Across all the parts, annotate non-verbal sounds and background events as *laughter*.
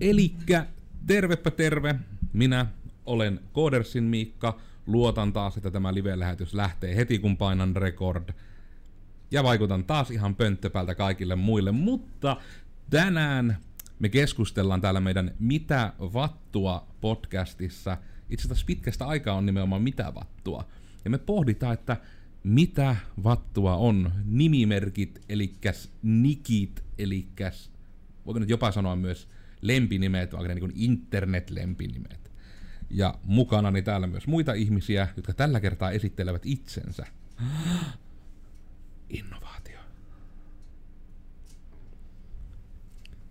Elikkä tervepä terve, minä olen Koodersin Miikka, luotan taas, että tämä live-lähetys lähtee heti kun painan record. Ja vaikutan taas ihan pönttöpältä kaikille muille, mutta tänään me keskustellaan täällä meidän Mitä vattua podcastissa. Itse asiassa pitkästä aikaa on nimenomaan Mitä vattua. Ja me pohditaan, että mitä vattua on nimimerkit, eli nikit, eli voiko nyt jopa sanoa myös lempinimet, vaikka ne niin internet-lempinimet. Ja mukanani täällä myös muita ihmisiä, jotka tällä kertaa esittelevät itsensä. *gasps* Innovaatio.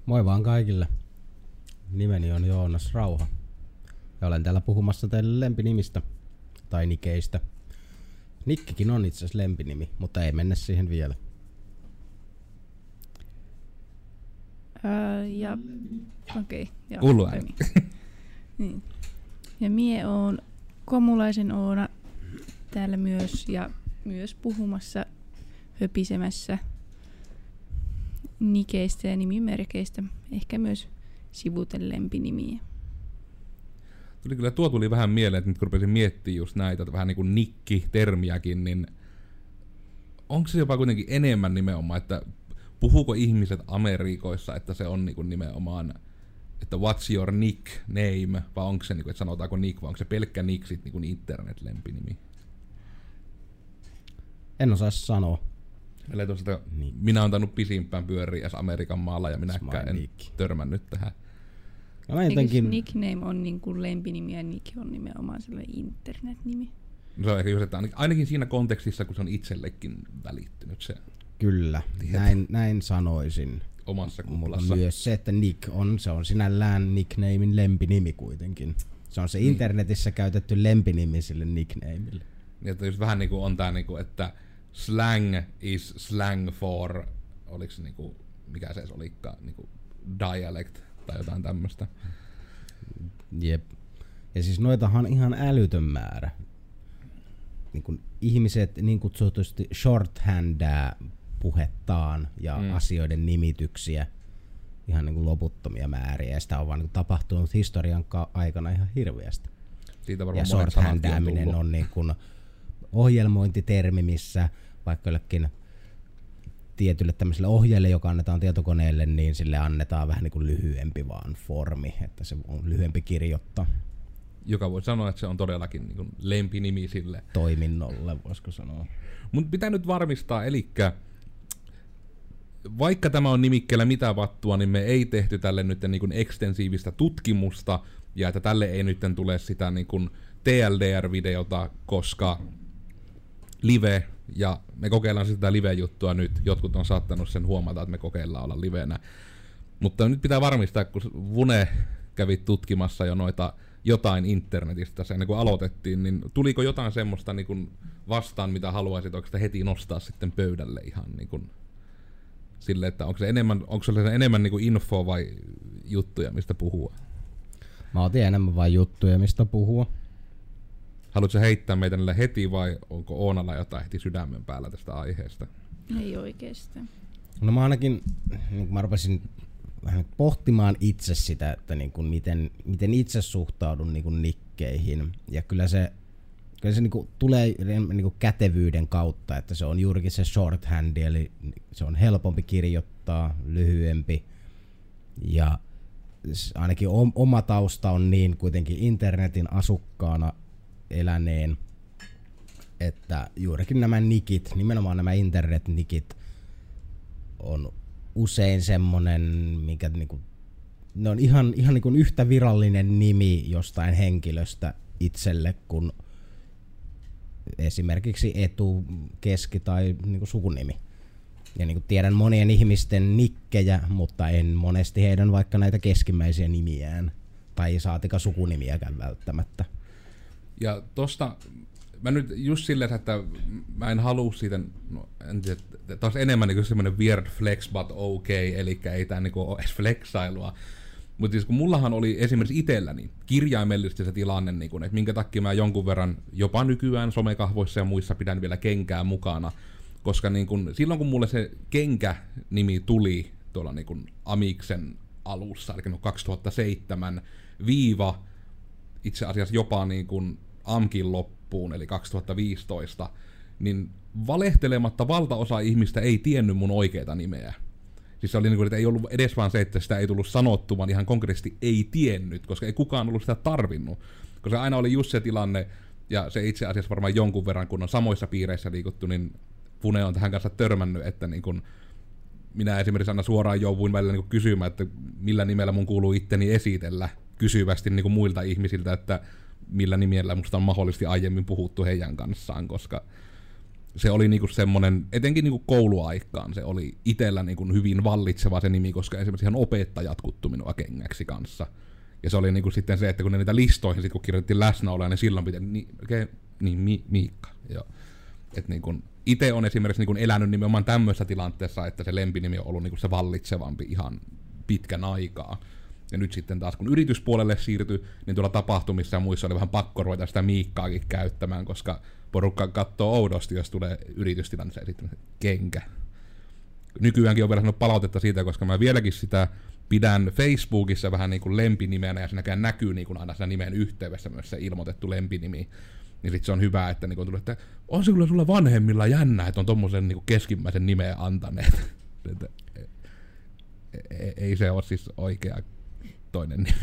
Moi vaan kaikille. Nimeni on Joonas Rauha. Ja olen täällä puhumassa teille lempinimistä. Tai nikeistä. Nikkikin on itse asiassa lempinimi, mutta ei mennä siihen vielä. Öö, ja okei. Okay, joo, Kuuluu toimii. *laughs* niin. Ja mie on Komulaisen Oona täällä myös ja myös puhumassa, höpisemässä nikeistä ja nimimerkeistä. Ehkä myös sivuten lempinimiä. Tuli kyllä, tuo tuli vähän mieleen, että nyt kun rupesin miettimään just näitä, että vähän niin kuin nikki-termiäkin, niin onko se jopa kuitenkin enemmän nimenomaan, että puhuuko ihmiset Amerikoissa, että se on niin kuin nimenomaan, että what's your nickname, vai onko se, niin kuin, että sanotaanko nick, vai onko se pelkkä nick sit niin kuin internet-lempinimi? En osaa sanoa. Eli tuosta, Niin. minä olen tainnut pisimpään pyöriä Amerikan maalla, ja minäkään en Nick. törmännyt tähän. Ja mä Eikö jotenkin, nickname on niin kuin lempinimi ja nick on nimenomaan sellainen internetnimi? No se on ehkä just, että ainakin- ainakin siinä kontekstissa, kun se on itsellekin välittynyt se kyllä, Tietä. näin, näin sanoisin. omassa Mutta kuplassa. myös se, että Nick on, se on sinällään nicknamein lempinimi kuitenkin. Se on se Niin. internetissä käytetty lempinimi sille nicknameille. Niin, että just vähän niinku on tää niinku, että slang is slang for, oliko se niinku, mikä se edes olikaan, niinku dialect tai jotain tämmöstä. Jep. Ja siis noitahan on ihan älytön määrä. Niin kun ihmiset niin kutsutusti shorthandaa puhettaan ja Mm. asioiden nimityksiä ihan niin kuin loputtomia määriä. Ja sitä on vaan niin kuin tapahtunut historian ka- aikana ihan hirveästi. Siitä Ja sanatkin on niin kuin ohjelmointitermi, missä vaikka jollekin tietylle tämmöiselle ohjeelle, joka annetaan tietokoneelle, niin sille annetaan vähän niin kuin lyhyempi vaan formi, että se on lyhyempi kirjoittaa Joka voi sanoa, että se on todellakin niinku lempinimi sille. toiminnolle, voisiko sanoa. Mutta pitää nyt varmistaa, eli vaikka tämä on nimikkeellä mitä vattua, niin me ei tehty tälle nyt niin kuin ekstensiivistä tutkimusta, ja että tälle ei nyt tule sitä niin kuin TLDR-videota, koska live, ja me kokeillaan sitä live-juttua nyt, jotkut on saattanut sen huomata, että me kokeillaan olla livenä. Mutta nyt pitää varmistaa, kun Vune kävi tutkimassa jo noita jotain internetistä sen, kuin aloitettiin, niin tuliko jotain semmoista niin kuin vastaan, mitä haluaisit oikeastaan heti nostaa sitten pöydälle ihan niin kuin sille, että onko se enemmän, onko se enemmän niin kuin infoa vai juttuja, mistä puhua? Mä otin enemmän vain juttuja, mistä puhua. Haluatko heittää meitä niille heti vai onko Oonalla jotain heti sydämen päällä tästä aiheesta? Ei oikeastaan. No mä ainakin, niin kun mä rupesin vähän pohtimaan itse sitä, että niin kuin miten, miten itse suhtaudun niin kuin nikkeihin. Ja kyllä se, kyllä se niin kuin tulee niin kuin kätevyyden kautta, että se on juurikin se shorthand, eli se on helpompi kirjoittaa, lyhyempi. Ja ainakin om- oma tausta on niin kuitenkin internetin asukkaana eläneen, että juurikin nämä nikit, nimenomaan nämä internet-nikit, on usein semmonen, mikä niinku, ne on ihan, ihan niinku yhtä virallinen nimi jostain henkilöstä itselle kuin esimerkiksi etu, keski tai niinku sukunimi. Ja niinku tiedän monien ihmisten nikkejä, mutta en monesti heidän vaikka näitä keskimmäisiä nimiään. Tai saatika sukunimiäkään välttämättä. Ja tosta, mä nyt just silleen, että mä en halua siitä, no en tiedä, taas enemmän niinku semmoinen weird flex but okay, eli ei tää niinku ole edes flexailua. Mutta siis kun mullahan oli esimerkiksi itselläni kirjaimellisesti se tilanne, niin kun, että minkä takia mä jonkun verran jopa nykyään somekahvoissa ja muissa pidän vielä kenkää mukana, koska niin kun, silloin kun mulle se kenkä-nimi tuli tuolla niin kun Amiksen alussa, eli no 2007 viiva itse asiassa jopa niin kuin AMKin loppuun, eli 2015, niin valehtelematta valtaosa ihmistä ei tiennyt mun oikeita nimeä. Siis se oli niin kuin, että ei ollut edes vaan se, että sitä ei tullut sanottu, vaan ihan konkreettisesti ei tiennyt, koska ei kukaan ollut sitä tarvinnut. Koska aina oli just se tilanne, ja se itse asiassa varmaan jonkun verran, kun on samoissa piireissä liikuttu, niin Pune on tähän kanssa törmännyt, että niin kun minä esimerkiksi aina suoraan jouduin välillä niin kysymään, että millä nimellä mun kuuluu itteni esitellä kysyvästi niin muilta ihmisiltä, että millä nimellä musta on mahdollisesti aiemmin puhuttu heidän kanssaan, koska se oli niinku semmoinen, etenkin niinku kouluaikaan, se oli itsellä niinku hyvin vallitseva se nimi, koska esimerkiksi ihan opettajat kuttu minua kengäksi kanssa. Ja se oli niinku sitten se, että kun ne niitä listoihin sit kun kirjoitettiin läsnäoloja, niin silloin pitää, niin, okay, niin Mi, Miikka, joo. Et niinku, itse on esimerkiksi niinku elänyt nimenomaan tämmöisessä tilanteessa, että se lempinimi on ollut niinku se vallitsevampi ihan pitkän aikaa. Ja nyt sitten taas kun yrityspuolelle siirtyi, niin tuolla tapahtumissa ja muissa oli vähän pakko ruveta sitä Miikkaakin käyttämään, koska porukka katsoo oudosti, jos tulee yritystilanteeseen sitten kenkä. Nykyäänkin on vielä sanonut palautetta siitä, koska mä vieläkin sitä pidän Facebookissa vähän niin kuin lempinimenä, ja siinäkään näkyy niin kuin aina siinä nimen yhteydessä myös se ilmoitettu lempinimi. Niin sit se on hyvä, että niin tulee, että on se kyllä sulla vanhemmilla jännä, että on tommosen niin keskimmäisen nimeä antaneet. *laughs* ei se ole siis oikea toinen nimi.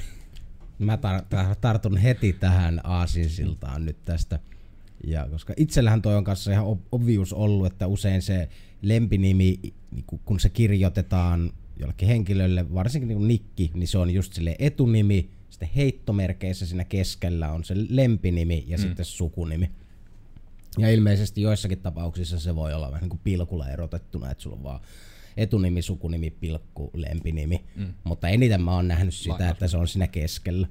Mä tar- tartun heti tähän aasinsiltaan nyt tästä. Ja koska itsellähän toi on kanssa ihan obvious ollut, että usein se lempinimi, niinku, kun se kirjoitetaan jollekin henkilölle, varsinkin niin nikki, niin se on just sille etunimi, sitten heittomerkeissä siinä keskellä on se lempinimi ja mm. sitten sukunimi. Ja ilmeisesti joissakin tapauksissa se voi olla vähän niin kuin pilkulla erotettuna, että sulla on vaan etunimi, sukunimi, pilkku, lempinimi. Mm. Mutta eniten mä oon nähnyt sitä, Lainaus. että se on siinä keskellä.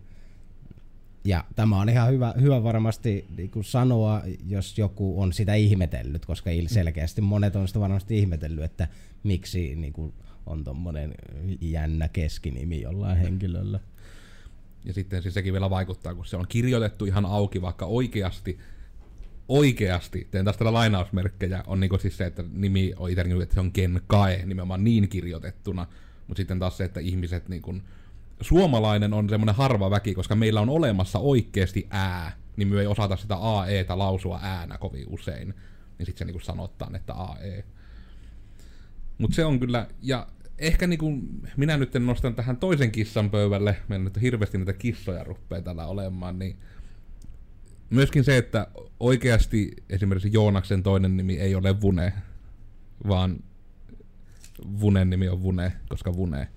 Ja tämä on ihan hyvä, hyvä varmasti niin kuin sanoa, jos joku on sitä ihmetellyt, koska mm. selkeästi monet on sitä varmasti ihmetellyt, että miksi niin kuin, on tuommoinen jännä keskinimi jollain henkilöllä. Ja sitten siis sekin vielä vaikuttaa, kun se on kirjoitettu ihan auki, vaikka oikeasti oikeasti, teen tästä lainausmerkkejä, on niinku siis se, että nimi on itse että se on Ken Kae, nimenomaan niin kirjoitettuna, mutta sitten taas se, että ihmiset niinku, suomalainen on semmoinen harva väki, koska meillä on olemassa oikeasti ää, niin me ei osata sitä AE-tä lausua äänä kovin usein, niin sitten se niinku sanotaan, että AE. Mutta se on kyllä, ja ehkä niinku, minä nyt nostan tähän toisen kissan pöydälle, meillä nyt hirveästi näitä kissoja rupeaa täällä olemaan, niin myöskin se, että oikeasti esimerkiksi Joonaksen toinen nimi ei ole Vune, vaan Vunen nimi on Vune, koska Vune.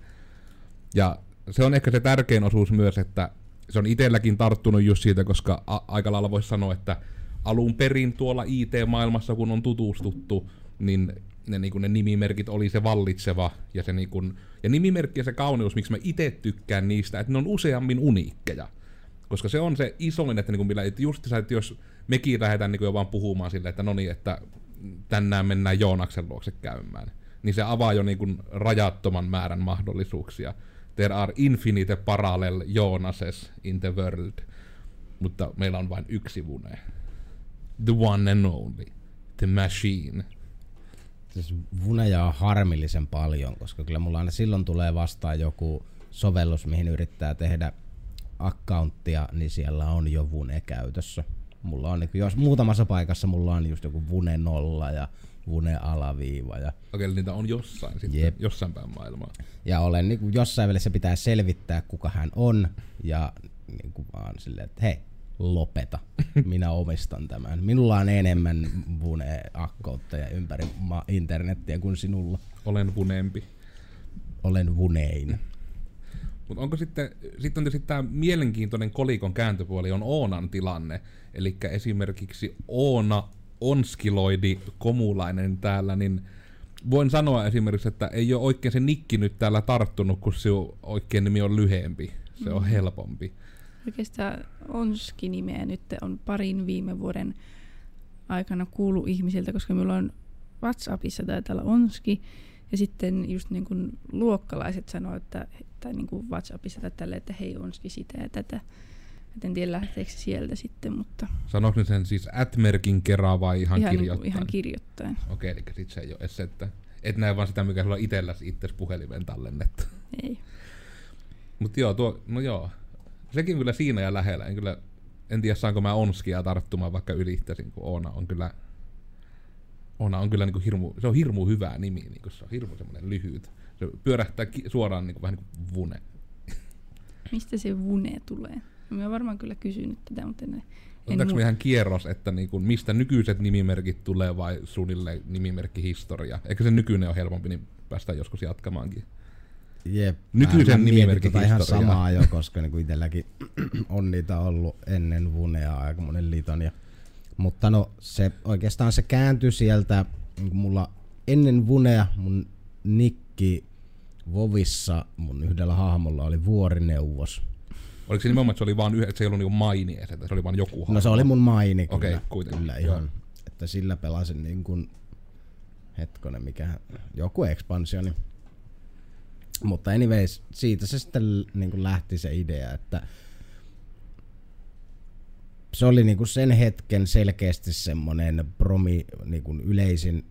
Ja se on ehkä se tärkein osuus myös, että se on itselläkin tarttunut just siitä, koska a- aika lailla voisi sanoa, että alun perin tuolla IT-maailmassa, kun on tutustuttu, niin ne, niin ne nimimerkit oli se vallitseva ja se niin kuin, ja nimimerkki ja se kauneus, miksi mä itse tykkään niistä, että ne on useammin uniikkeja. Koska se on se isoin, että, niin kuin millä, että just että jos mekin lähdetään niin kuin jo vaan puhumaan silleen, että no niin, että tänään mennään Joonaksen luokse käymään, niin se avaa jo niin kuin rajattoman määrän mahdollisuuksia. There are infinite parallel Joonases in the world. Mutta meillä on vain yksi vune. The one and only. The machine. Siis vuneja on harmillisen paljon, koska kyllä mulla aina silloin tulee vastaan joku sovellus, mihin yrittää tehdä accounttia, niin siellä on jo Vune käytössä. Mulla on, niin jos muutamassa paikassa mulla on just joku Vune nolla ja Vune alaviiva. Ja... Okei, okay, niitä on jossain sitten, Jep. jossain päin maailmaa. Ja olen niin kuin jossain välissä pitää selvittää, kuka hän on, ja niin kuin vaan silleen, että hei, lopeta. *laughs* Minä omistan tämän. Minulla on enemmän Vune-akkoutteja ympäri internettiä kuin sinulla. Olen Vuneempi. Olen Vunein. Mutta onko sitten, sitten on tietysti tämä mielenkiintoinen kolikon kääntöpuoli on Oonan tilanne. Eli esimerkiksi Oona Onskiloidi Komulainen täällä, niin voin sanoa esimerkiksi, että ei ole oikein se nikki nyt täällä tarttunut, kun se oikein nimi on lyhempi. Se on mm. helpompi. Oikeastaan Onski-nimeä nyt on parin viime vuoden aikana kuullut ihmisiltä, koska minulla on WhatsAppissa taitaa olla Onski, ja sitten just niin kuin luokkalaiset sanoo, että, tai niin kuin WhatsAppissa tai tälle, että hei onski sitä ja tätä. Et en tiedä lähteekö se sieltä sitten, mutta... Sanoiko sen siis at-merkin kerran vai ihan, ihan kirjoittaen? Niin ihan kirjoittaen. Okei, eli sitten se ei ole edes, että et näe vaan sitä, mikä sulla itselläsi itse puhelimen tallennettu. Ei. Mutta joo, tuo, no joo. Sekin kyllä siinä ja lähellä. En, kyllä, en tiedä saanko mä Onskia tarttumaan vaikka ylittäisin, kun Oona on kyllä Oona on kyllä niinku hirmu, se on hirmu hyvä nimi, niinku se on hirmu semmoinen lyhyt. Se pyörähtää ki- suoraan niinku, vähän niin kuin vune. Mistä se vune tulee? Mä varmaan kyllä kysynyt tätä, mutta en, en Otetaanko me ihan kierros, että niinku, mistä nykyiset nimimerkit tulee vai suunnilleen nimimerkkihistoria? Eikö se nykyinen ole helpompi, niin päästään joskus jatkamaankin. Jep. Nykyisen nimimerkin tota ihan samaa jo, koska niinku itselläkin *clears throat* on niitä ollut ennen Vunea aika monen liton. Ja, mutta no se oikeastaan se kääntyi sieltä, niinku mulla ennen Vunea mun nikki Vovissa mun yhdellä hahmolla oli vuorineuvos. Oliko se nimenomaan, että se oli vaan yhdet, se ei ollut niinku mainiees, että se oli vaan joku No se oli mun maini kyllä. Okei, kuitenkin, Kyllä joo. ihan. Että sillä pelasin niin kuin, hetkonen, mikä, joku expansioni. Mutta anyways, siitä se sitten niin kuin lähti se idea, että se oli niin kuin sen hetken selkeästi semmonen promi, niin kuin yleisin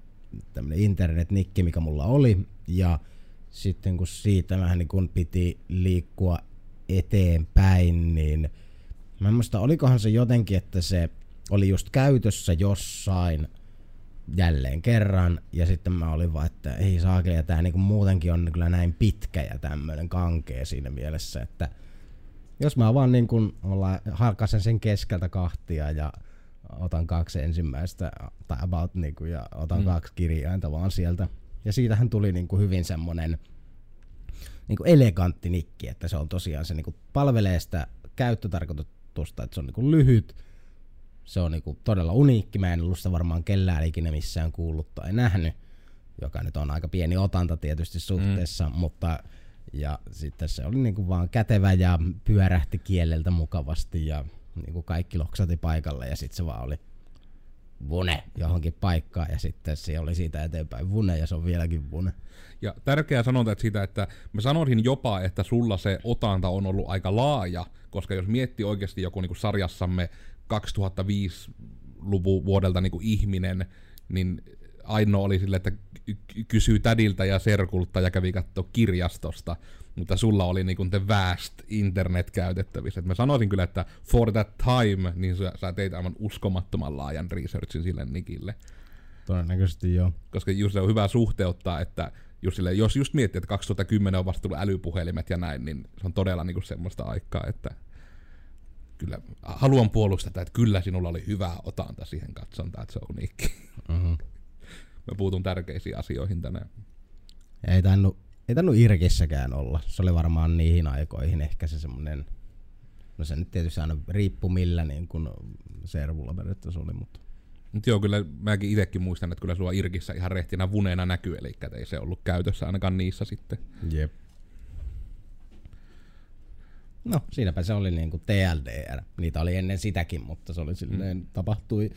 tämmönen internetnikki, mikä mulla oli. Ja sitten kun siitä vähän niin kuin piti liikkua eteenpäin, niin mä en muista, olikohan se jotenkin, että se oli just käytössä jossain jälleen kerran, ja sitten mä olin vaan, että ei saakeli, ja tää niinku muutenkin on kyllä näin pitkä ja tämmöinen kankea siinä mielessä, että jos mä vaan niin kuin olla, harkasen sen keskeltä kahtia ja otan kaksi ensimmäistä tai about niin kuin, ja otan Mm. mm. kaksi kirjainta vaan sieltä. Ja siitähän tuli niin kuin hyvin semmonen niin kuin elegantti nikki, että se on tosiaan se niin kuin palvelee sitä käyttötarkoitusta, että se on niin kuin lyhyt, se on niin kuin todella uniikki, mä en ollut sitä varmaan kellään ikinä missään kuullut tai nähnyt, joka nyt on aika pieni otanta tietysti suhteessa, mm. mutta ja sitten se oli niinku vaan kätevä ja pyörähti kieleltä mukavasti ja niinku kaikki loksati paikalle ja sitten se vaan oli vune johonkin paikkaan ja sitten se oli siitä eteenpäin vune ja se on vieläkin vune. Ja tärkeää sanonta että sitä, että mä sanoisin jopa, että sulla se otanta on ollut aika laaja, koska jos miettii oikeasti joku niin kuin sarjassamme 2005-luvun vuodelta niin kuin ihminen, niin ainoa oli sille, että ky- kysyy tädiltä ja serkulta ja kävi katsoa kirjastosta, mutta sulla oli niin kuin the vast internet käytettävissä. Et mä sanoisin kyllä, että for that time, niin sä, sä teit aivan uskomattoman laajan researchin sille nikille Todennäköisesti joo. koska just se on hyvä suhteuttaa, että just sille, jos just miettii, että 2010 on vasta tullut älypuhelimet ja näin, niin se on todella niinku semmoista aikaa, että kyllä haluan puolustaa, tätä, että kyllä sinulla oli hyvä otanta siihen katsontaan, että se on uniikki. Mm-hmm. Mä puutun tärkeisiin asioihin tänään. Ei tainnut, ei tainnut Irkissäkään olla. Se oli varmaan niihin aikoihin ehkä se semmonen, no se nyt tietysti aina riippuu millä niin kun servulla periaatteessa oli, mutta Mutta joo, kyllä mäkin itsekin muistan, että kyllä sulla Irkissä ihan rehtinä vuneena näkyy, eli ei se ollut käytössä ainakaan niissä sitten. Jep. No, siinäpä se oli niinku TLDR. Niitä oli ennen sitäkin, mutta se oli silleen, mm. tapahtui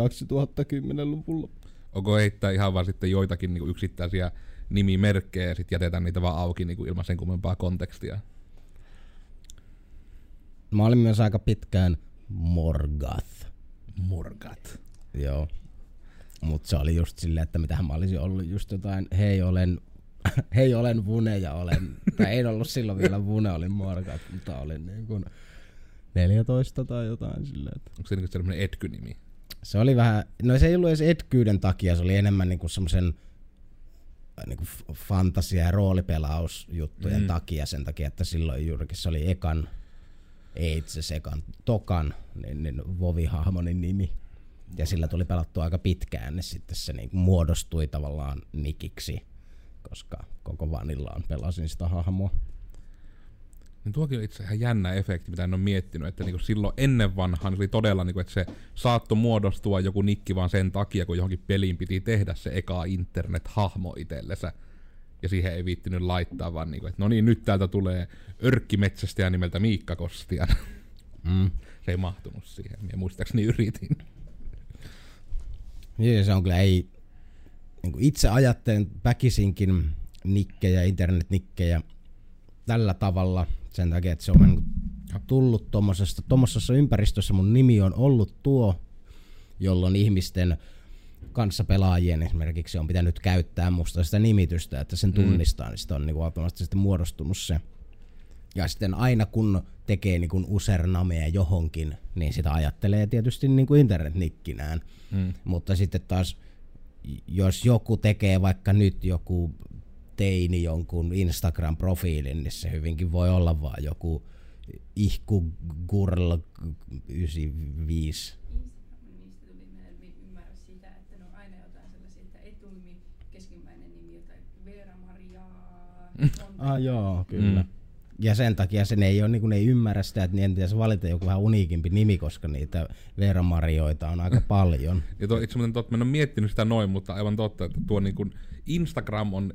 2010-luvulla. Onko heittää ihan vaan sitten joitakin niin yksittäisiä nimimerkkejä ja sitten jätetään niitä vaan auki niin ilman sen kummempaa kontekstia? Mä olin myös aika pitkään Morgath. Morgat. Joo. Mutta se oli just silleen, että mitähän mä olisin ollut just jotain, hei olen, *laughs* hei olen Vune ja olen, tai en ollut silloin vielä Vune, olin Morgath, mutta olin niin kuin 14 tai jotain silleen. Että. Onko se niinku sellainen etky-nimi? Se oli vähän, no se ei ollut edes etkyyden takia, se oli enemmän niinku semmoisen niinku f- fantasia- ja roolipelausjuttujen Mm. takia, sen takia, että silloin juurikin se oli ekan, ei itse asiassa ekan, tokan, niin, niin Vovi-hahmonin nimi. Ja sillä tuli pelattua aika pitkään, niin sitten se niinku muodostui tavallaan nikiksi, koska koko vanillaan pelasin sitä hahmoa. Niin tuokin on itse ihan jännä efekti, mitä en ole miettinyt, että niinku silloin ennen vanhaan se oli todella, niinku, että se saattoi muodostua joku nikki vaan sen takia, kun johonkin peliin piti tehdä se eka internet-hahmo itsellensä. Ja siihen ei viittinyt laittaa, vaan niinku, että no niin, nyt täältä tulee örkkimetsästäjä nimeltä Miikka Kostian. *laughs* Mm. se ei mahtunut siihen, ja muistaakseni yritin. Niin se on kyllä ei, niin itse ajattelen väkisinkin nikkejä, internetnikkejä tällä tavalla sen takia, että se on niin tullut tuommoisessa ympäristössä mun nimi on ollut tuo, jolloin ihmisten kanssa pelaajien esimerkiksi on pitänyt käyttää musta sitä nimitystä, että sen tunnistaa, niin sitä on niin automaattisesti muodostunut se. Ja sitten aina kun tekee niin kuin usernamea johonkin, niin sitä ajattelee tietysti niin kuin internetnikkinään. Mm. Mutta sitten taas, jos joku tekee vaikka nyt joku teini jonkun Instagram-profiilin, niin se hyvinkin voi olla vaan joku ihku gurl 95. Niistä tuli, mä en ymmärrä sitä, että ne on aina jotain sellaisia, että etunimi, keskimmäinen nimi, jotain Veera Mariaa. Ah joo, kyllä. Mm. Ja sen takia sen ei ole, niin kuin ne ei ymmärrä sitä, että niiden pitäisi valita joku vähän uniikimpi nimi, koska niitä Veera-marjoita on aika paljon. Ja tuo, itse asiassa totta, mä en ole miettinyt sitä noin, mutta aivan totta, että tuo niin kuin Instagram on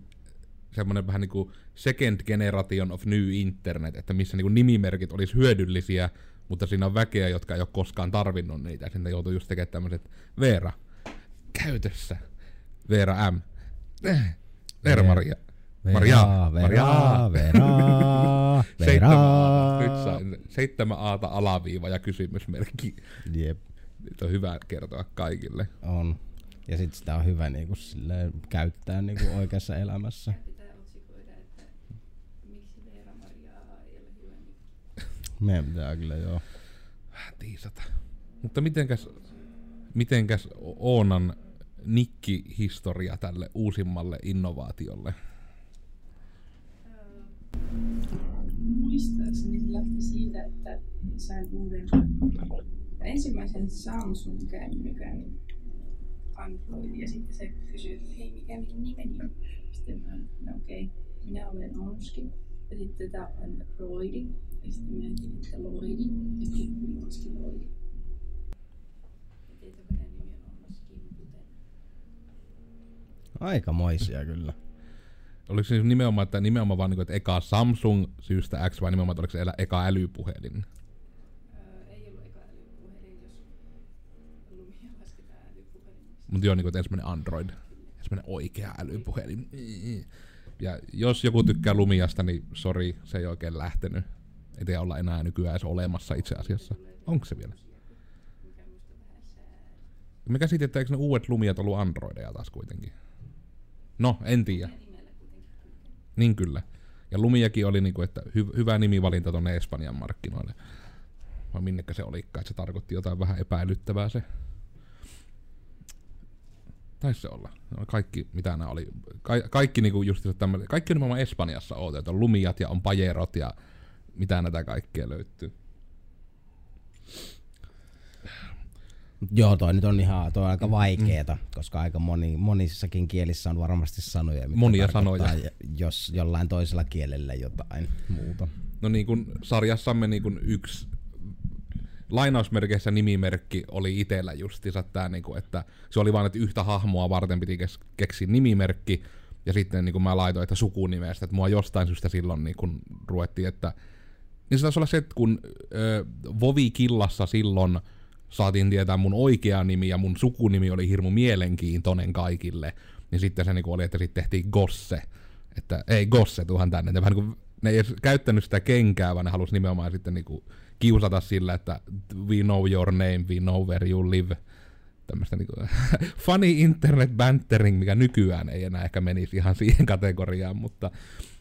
semmoinen vähän niin kuin second generation of new internet, että missä niin kuin nimimerkit olisi hyödyllisiä, mutta siinä on väkeä, jotka ei ole koskaan tarvinnut niitä, sitten joutuu just tekemään tämmöiset Veera, käytössä, Veera M, eh, Veera Maria, Maria, Maria, Veera, Veera, Veera. *laughs* nyt sain seitsemän aata alaviiva ja kysymysmerkki. Jep, Nyt on hyvä kertoa kaikille. on. Ja sitten sitä on hyvä niin kuin, silleen, käyttää niin kuin oikeassa elämässä. Pitää otsikoida, että miksi Veera Mariaa ei ole hyvä nimi. Meidän pitää kyllä joo. Vähän tiisata. Mutta mitenkäs, mitenkäs Oonan nikki-historia tälle uusimmalle innovaatiolle? Muistaakseni se lähti siitä, että sain uuden ensimmäisen Samsung-kännykän Android ja sitten se kysyi, että hei mikä minun nimeni on. Sitten mä, no okei, okay, minä olen Onski ja sitten tämä on Roidi ja sitten mietin, että ja sitten minä Onski Loidi. Ja tietokoneen nimi on Onski Kuten. Aikamoisia kyllä. Oliko se nimenomaan, että nimenomaan vaan, niin että eka Samsung syystä X vai nimenomaan, että oliko se elä- eka älypuhelin? Öö, ei ollut eka älypuhelin, jos lumia lasketaan älypuhelimiksi. Mutta joo, niin kuin, ensimmäinen Android. Ensimmäinen oikea älypuhelin. Ja jos joku tykkää Lumiasta, niin sori, se ei oikein lähtenyt. Ei tiedä olla enää nykyään edes olemassa itse asiassa. Onko se vielä? Me käsitin, että eikö ne uudet Lumiat ollut Androideja taas kuitenkin? No, en tiedä. Niin kyllä. Ja Lumiakin oli niinku, että hy- hyvä nimivalinta tonne Espanjan markkinoille. Vai minnekä se olikaan, että se tarkoitti jotain vähän epäilyttävää se. Taisi se olla. No, kaikki, mitä nämä oli. Ka- kaikki niinku just tämmöinen, kaikki on nimenomaan Espanjassa odotettu. On Lumiat ja on Pajerot ja mitä näitä kaikkea löytyy. Joo, toi nyt on ihan toi on aika vaikeeta, mm. koska aika moni, monissakin kielissä on varmasti sanoja, mitkä Monia sanoja. Jos jollain toisella kielellä jotain muuta. No niin kuin sarjassamme niin kuin yksi lainausmerkeissä nimimerkki oli itellä justiinsa tää, niin kuin, että se oli vaan, että yhtä hahmoa varten piti keksiä nimimerkki, ja sitten niin kuin mä laitoin, että sukunimestä, että mua jostain syystä silloin niin kuin ruvettiin, että niin se taisi olla se, että kun ö, Vovi-killassa silloin saatiin tietää mun oikea nimi ja mun sukunimi oli hirmu mielenkiintoinen kaikille, niin sitten se niinku oli, että sitten tehtiin Gosse. Että ei Gosse, tuhan tänne. Ja vähän niin kuin, ne ei edes käyttänyt sitä kenkää, vaan ne halusi nimenomaan sitten niinku kiusata sillä, että we know your name, we know where you live. Tämmöistä niinku *laughs* funny internet bantering, mikä nykyään ei enää ehkä menisi ihan siihen kategoriaan, mutta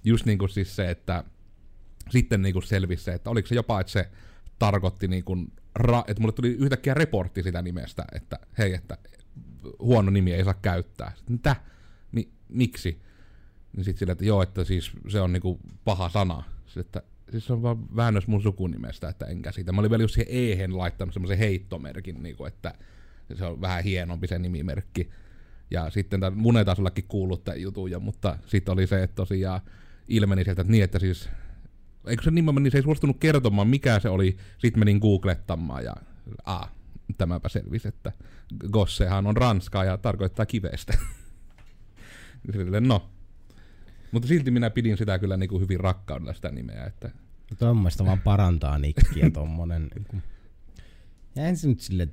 just niinku siis se, että sitten niinku selvisi se, että oliko se jopa, että se tarkoitti niinku, ra- että mulle tuli yhtäkkiä reportti sitä nimestä, että hei, että huono nimi ei saa käyttää. Sitten, Mitä? Mi- miksi? Niin sitten sillä, että joo, että siis se on niinku paha sana. Sitten, että siis se on vaan väännös mun sukunimestä, että enkä siitä. Mä olin vielä just siihen ehen laittanut semmoisen heittomerkin, niinku, että se on vähän hienompi se nimimerkki. Ja sitten tämän mun ei taas kuullut tämän jutun, mutta sitten oli se, että tosiaan ilmeni sieltä, että niin, että siis eikö se nimenomaan, niin se ei suostunut kertomaan, mikä se oli, sitten menin googlettamaan ja a, tämäpä selvisi, että Gossehan on ranskaa ja tarkoittaa kivestä. *laughs* Silleen, no. Mutta silti minä pidin sitä kyllä niin kuin hyvin rakkaudella sitä nimeä, että Tuommoista vaan parantaa nikkiä tommonen. niinku. Ja ensin nyt sille,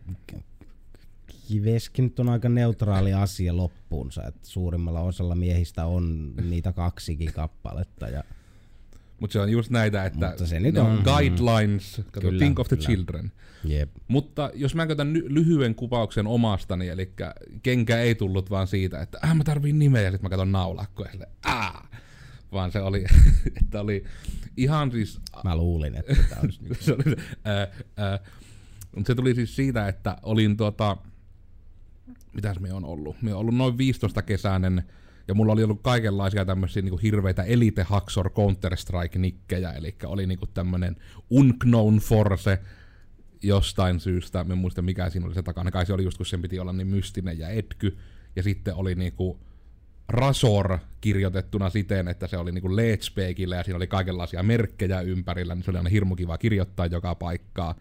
kiveskin nyt on aika neutraali asia loppuunsa, että suurimmalla osalla miehistä on niitä kaksikin kappaletta. Ja Mutta se on just näitä, että Mutta se nyt ne on on- guidelines, kato, Kyllä, think of the kyllä. children. jep. Mutta jos mä käytän lyhyen kuvauksen omastani, eli kenkä ei tullut vaan siitä, että äh, mä tarviin nimeä, ja sitten mä katson naulakkoa, ja silleen, "Aa." vaan se oli, *laughs* että oli ihan siis Mä luulin, että tämä olisi niin. se, oli, ää, ää, mutta se tuli siis siitä, että olin tuota, mitäs me on ollut? Me on ollut noin 15 kesäinen, ja mulla oli ollut kaikenlaisia tämmöisiä niinku hirveitä Elite Haxor Counter-Strike-nikkejä, eli oli niinku tämmönen Unknown Force jostain syystä, en muista mikä siinä oli se takana, kai se oli just kun sen piti olla niin mystinen ja etky, ja sitten oli niinku Rasor kirjoitettuna siten, että se oli niinku Leetspekillä ja siinä oli kaikenlaisia merkkejä ympärillä, niin se oli aina hirmu kiva kirjoittaa joka paikkaa.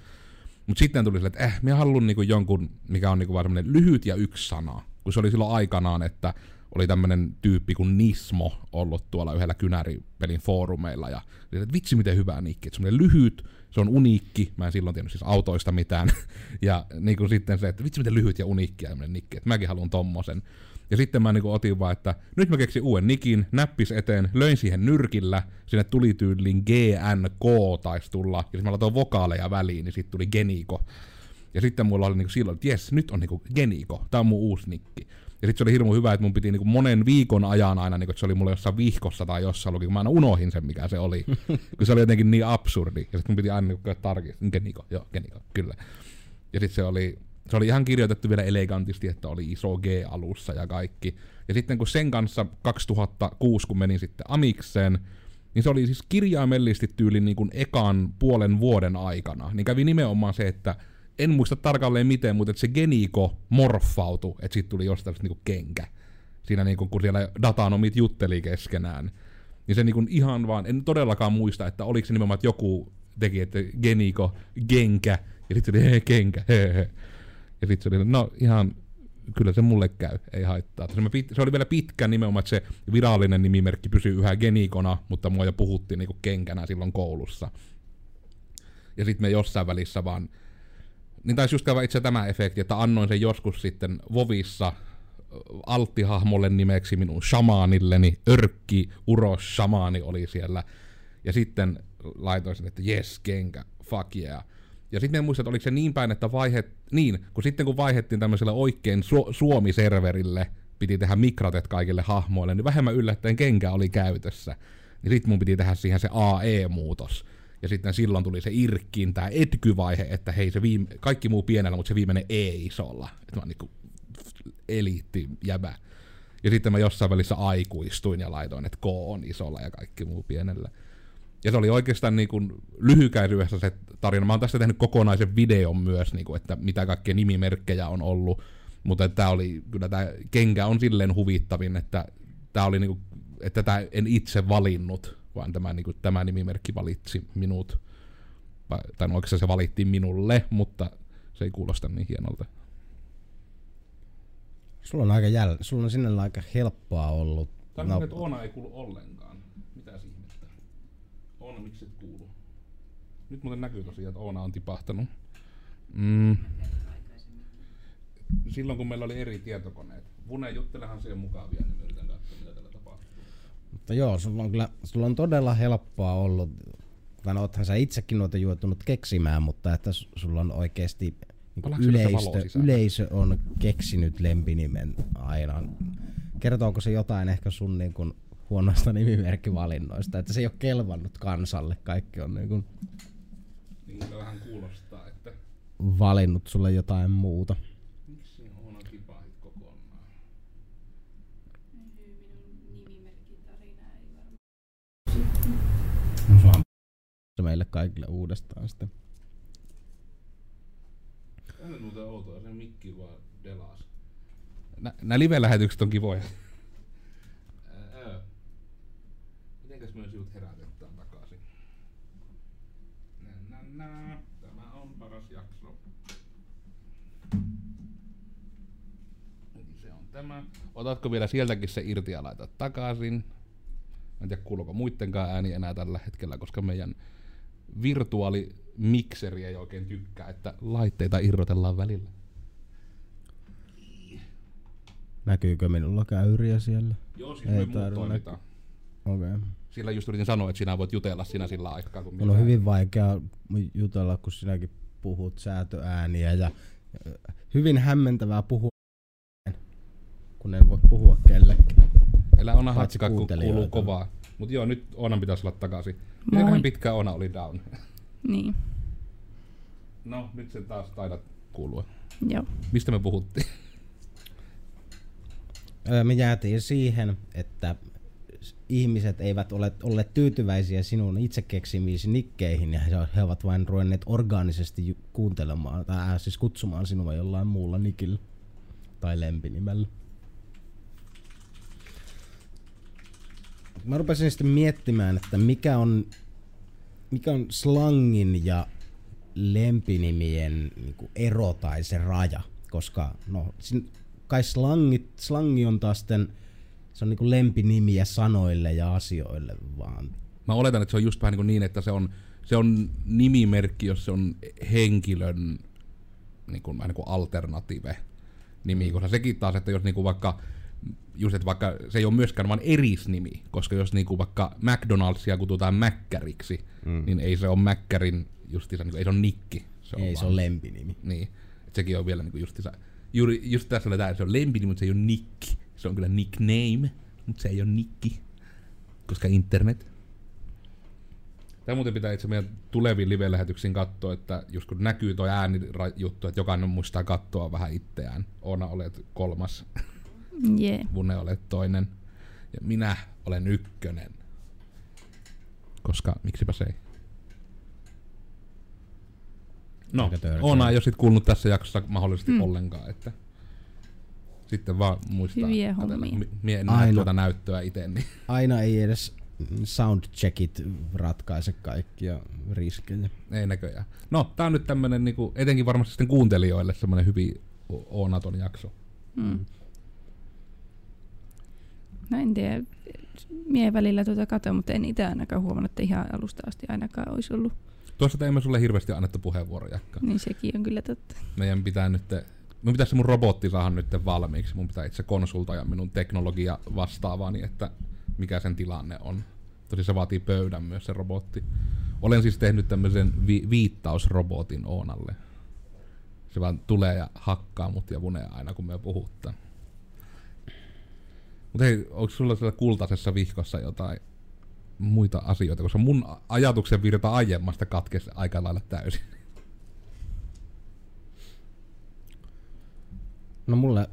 Mutta sitten tuli sille, että eh, minä haluan niinku jonkun, mikä on niinku vaan lyhyt ja yksi sana. Kun se oli silloin aikanaan, että oli tämmöinen tyyppi kuin Nismo ollut tuolla yhdellä kynäripelin foorumeilla. Ja että vitsi miten hyvä nikki. Että semmoinen lyhyt, se on uniikki. Mä en silloin tiennyt siis autoista mitään. *laughs* ja niin kuin sitten se, että vitsi miten lyhyt ja uniikki ja tämmöinen nikki. Että mäkin haluan tommosen. Ja sitten mä niinku otin vaan, että nyt mä keksin uuden nikin, näppis eteen, löin siihen nyrkillä, sinne tuli tyyliin GNK taisi tulla, ja sitten mä laitoin vokaaleja väliin, niin sitten tuli Geniko. Ja sitten mulla oli niinku silloin, että jes, nyt on niinku Geniko, tää on mun uusi nikki. Ja sitten se oli hirmu hyvä, että mun piti niinku monen viikon ajan aina, niinku, että se oli mulla jossain vihkossa tai jossain luki, kun mä aina unohin sen, mikä se oli. *laughs* kun se oli jotenkin niin absurdi. Ja sitten mun piti aina niinku tarkistaa, Geniko, joo, Geniko, kyllä. Ja sitten se oli, se oli ihan kirjoitettu vielä elegantisti, että oli iso G alussa ja kaikki. Ja sitten kun sen kanssa 2006, kun menin sitten Amikseen, niin se oli siis kirjaimellisesti tyylin niin kuin ekan puolen vuoden aikana. Niin kävi nimenomaan se, että en muista tarkalleen miten, mutta se Geniko morfautui, että siitä tuli jostain niin kuin kenkä. Siinä niin kuin, kun siellä datanomit jutteli keskenään. Niin se niin kuin ihan vaan, en todellakaan muista, että oliko se nimenomaan, että joku teki, että Geniko, Genkä, ja sitten se oli he, kenkä, he, he. Ja sitten se oli, no ihan, kyllä se mulle käy, ei haittaa. Se, pit, se oli vielä pitkä nimenomaan, että se virallinen nimimerkki pysyy yhä Genikona, mutta mua jo puhuttiin niinku kenkänä silloin koulussa. Ja sitten me jossain välissä vaan, niin taisi just käydä itse tämä efekti, että annoin sen joskus sitten Vovissa alttihahmolle nimeksi minun shamaanilleni, Örkki Uros Shamaani oli siellä. Ja sitten laitoin sen, että yes, kenkä, fuck yeah. Ja sitten en muista, että oliko se niin päin, että vaihet, niin, kun sitten kun vaihettiin tämmöiselle oikein su- Suomi-serverille, piti tehdä mikratet kaikille hahmoille, niin vähemmän yllättäen kenkä oli käytössä. Niin sitten mun piti tehdä siihen se AE-muutos. Ja sitten silloin tuli se irkkiin tämä etkyvaihe, että hei se viime, kaikki muu pienellä, mutta se viimeinen E isolla. Että mä oon niinku eliitti jäbä. Ja sitten mä jossain välissä aikuistuin ja laitoin, että K on isolla ja kaikki muu pienellä. Ja se oli oikeastaan niin kuin lyhykäisyydessä se tarina. Mä oon tästä tehnyt kokonaisen videon myös, niin kuin, että mitä kaikkia nimimerkkejä on ollut. Mutta tämä oli, kyllä tämä kenkä on silleen huvittavin, että tämä oli niin kuin, että tätä en itse valinnut, vaan tämä, niin kuin, tämä nimimerkki valitsi minut. Tai no oikeastaan se valittiin minulle, mutta se ei kuulosta niin hienolta. Sulla on aika jäl... Sulla on sinne aika helppoa ollut. Tämä no. Oona ei kuulu ollenkaan. Mitä ihmettä? Oona, miksi et kuulu? Nyt muuten näkyy tosiaan, että Oona on tipahtanut. Mm. Silloin kun meillä oli eri tietokoneet. Vune, juttelehan siihen mukavia, niin me yritän katsoa, mitä täällä tapahtuu. Mutta joo, sulla on kyllä sulla on todella helppoa ollut. Tai no, oothan sä itsekin noita juotunut keksimään, mutta että sulla on oikeasti niin yleistö, yleisö on keksinyt lempinimen aina. Kertooko se jotain ehkä sun niin kuin huonoista nimimerkkivalinnoista, että se ei ole kelvannut kansalle, kaikki on niin kuin niin vähän kuulostaa, että valinnut sulle jotain muuta. Miksi on kipahit kokonaan? Se meille kaikille uudestaan sitten. On muuten outoa, se mikki vaan delas. Nämä live-lähetykset on kivoja. *laughs* Mitenkäs myös sinut herätetään takaisin? Nä, nä, nä. Tämä on paras jakso. Se on tämä. Otatko vielä sieltäkin se irti ja laitat takaisin? En tiedä kuuluuko muittenkaan ääni enää tällä hetkellä, koska meidän virtuaali mikseri ei oikein tykkää, että laitteita irrotellaan välillä. Näkyykö minulla käyriä siellä? Joo, siis ei me muut Okei. Okay. Sillä just yritin sanoa, että sinä voit jutella siinä sillä aikaa. Kun Mun on hyvin vaikea jutella, kun sinäkin puhut säätöääniä ja hyvin hämmentävää puhua, kun en voi puhua kellekään. Elä on hatska, kun kuuluu kovaa. Mut joo, nyt Oonan pitäisi olla takaisin. Moi. Miten pitkä Oona oli down? Niin, No, nyt sen taas taidat kuulua. joo. Mistä me puhuttiin? Öö, Me jäätiin siihen, että ihmiset eivät ole olleet tyytyväisiä sinun itse keksimiisi nikkeihin ja he- ovat vain ruvenneet orgaanisesti kuuntelemaan tai äh, siis kutsumaan sinua jollain muulla nikillä tai lempinimellä. Mä rupesin sitten miettimään, että mikä on, mikä on slangin ja lempinimien niin ero tai se raja, koska no, sin, kai slangit, slangi on taas sitten, se on niin lempinimiä sanoille ja asioille vaan. Mä oletan, että se on just vähän niin, kuin niin että se on, se on nimimerkki, jos se on henkilön niin kuin, vähän niin kuin alternative nimi, koska sekin taas, että jos niin kuin vaikka just, että vaikka se ei ole myöskään vain erisnimi, koska jos niin kuin vaikka McDonald'sia kutsutaan Mäkkäriksi, mm. niin ei se ole Mäkkärin justiinsa, niin kuin, ei se ole nikki. Se on Ei, se vaan- on lempinimi. Niin, et sekin on vielä niinku justiinsa, juuri, just tässä oli tää, se on lempini, mutta se ei ole nikki. Se on kyllä nickname, mutta se ei ole nikki. Koska internet. Tämä muuten pitää itse meidän tuleviin live-lähetyksiin katsoa, että just kun näkyy tuo äänijuttu, että jokainen muistaa katsoa vähän itseään. Oona olet kolmas, Jee. Vune olet toinen, ja minä olen ykkönen. Koska, miksipä se ei. No. Oona ei ole sit kuullut tässä jaksossa mahdollisesti Mm. ollenkaan, että sitten vaan muistaa. Hyviä hommia. Mi- Mie en näe Aina. tuota näyttöä itse, niin Aina ei edes soundcheckit ratkaise kaikkia riskejä. ei näköjään. No, tää on nyt tämmönen niinku, etenkin varmasti sitten kuuntelijoille semmonen hyvin Oonaton jakso. Mm. No en tiedä. Mie välillä tuota katon, mutta en itse ainakaan huomannut, että ihan alusta asti ainakaan olisi ollut. Tuossa teemme sulle hirveästi annettu puheenvuorojakka. Niin sekin on kyllä totta. meidän pitää nyt, mun pitäisi se mun robotti saada nyt valmiiksi. Mun pitää itse konsultoida minun teknologia vastaavaani, että mikä sen tilanne on. Tosi se vaatii pöydän myös se robotti. Olen siis tehnyt tämmöisen vi- viittausrobotin Oonalle. Se vaan tulee ja hakkaa mut ja vunea aina kun me puhuttaa. Mutta hei, onko sulla siellä kultaisessa vihkossa jotain muita asioita, koska mun ajatuksen virta aiemmasta katkesi aika lailla täysin. No mulle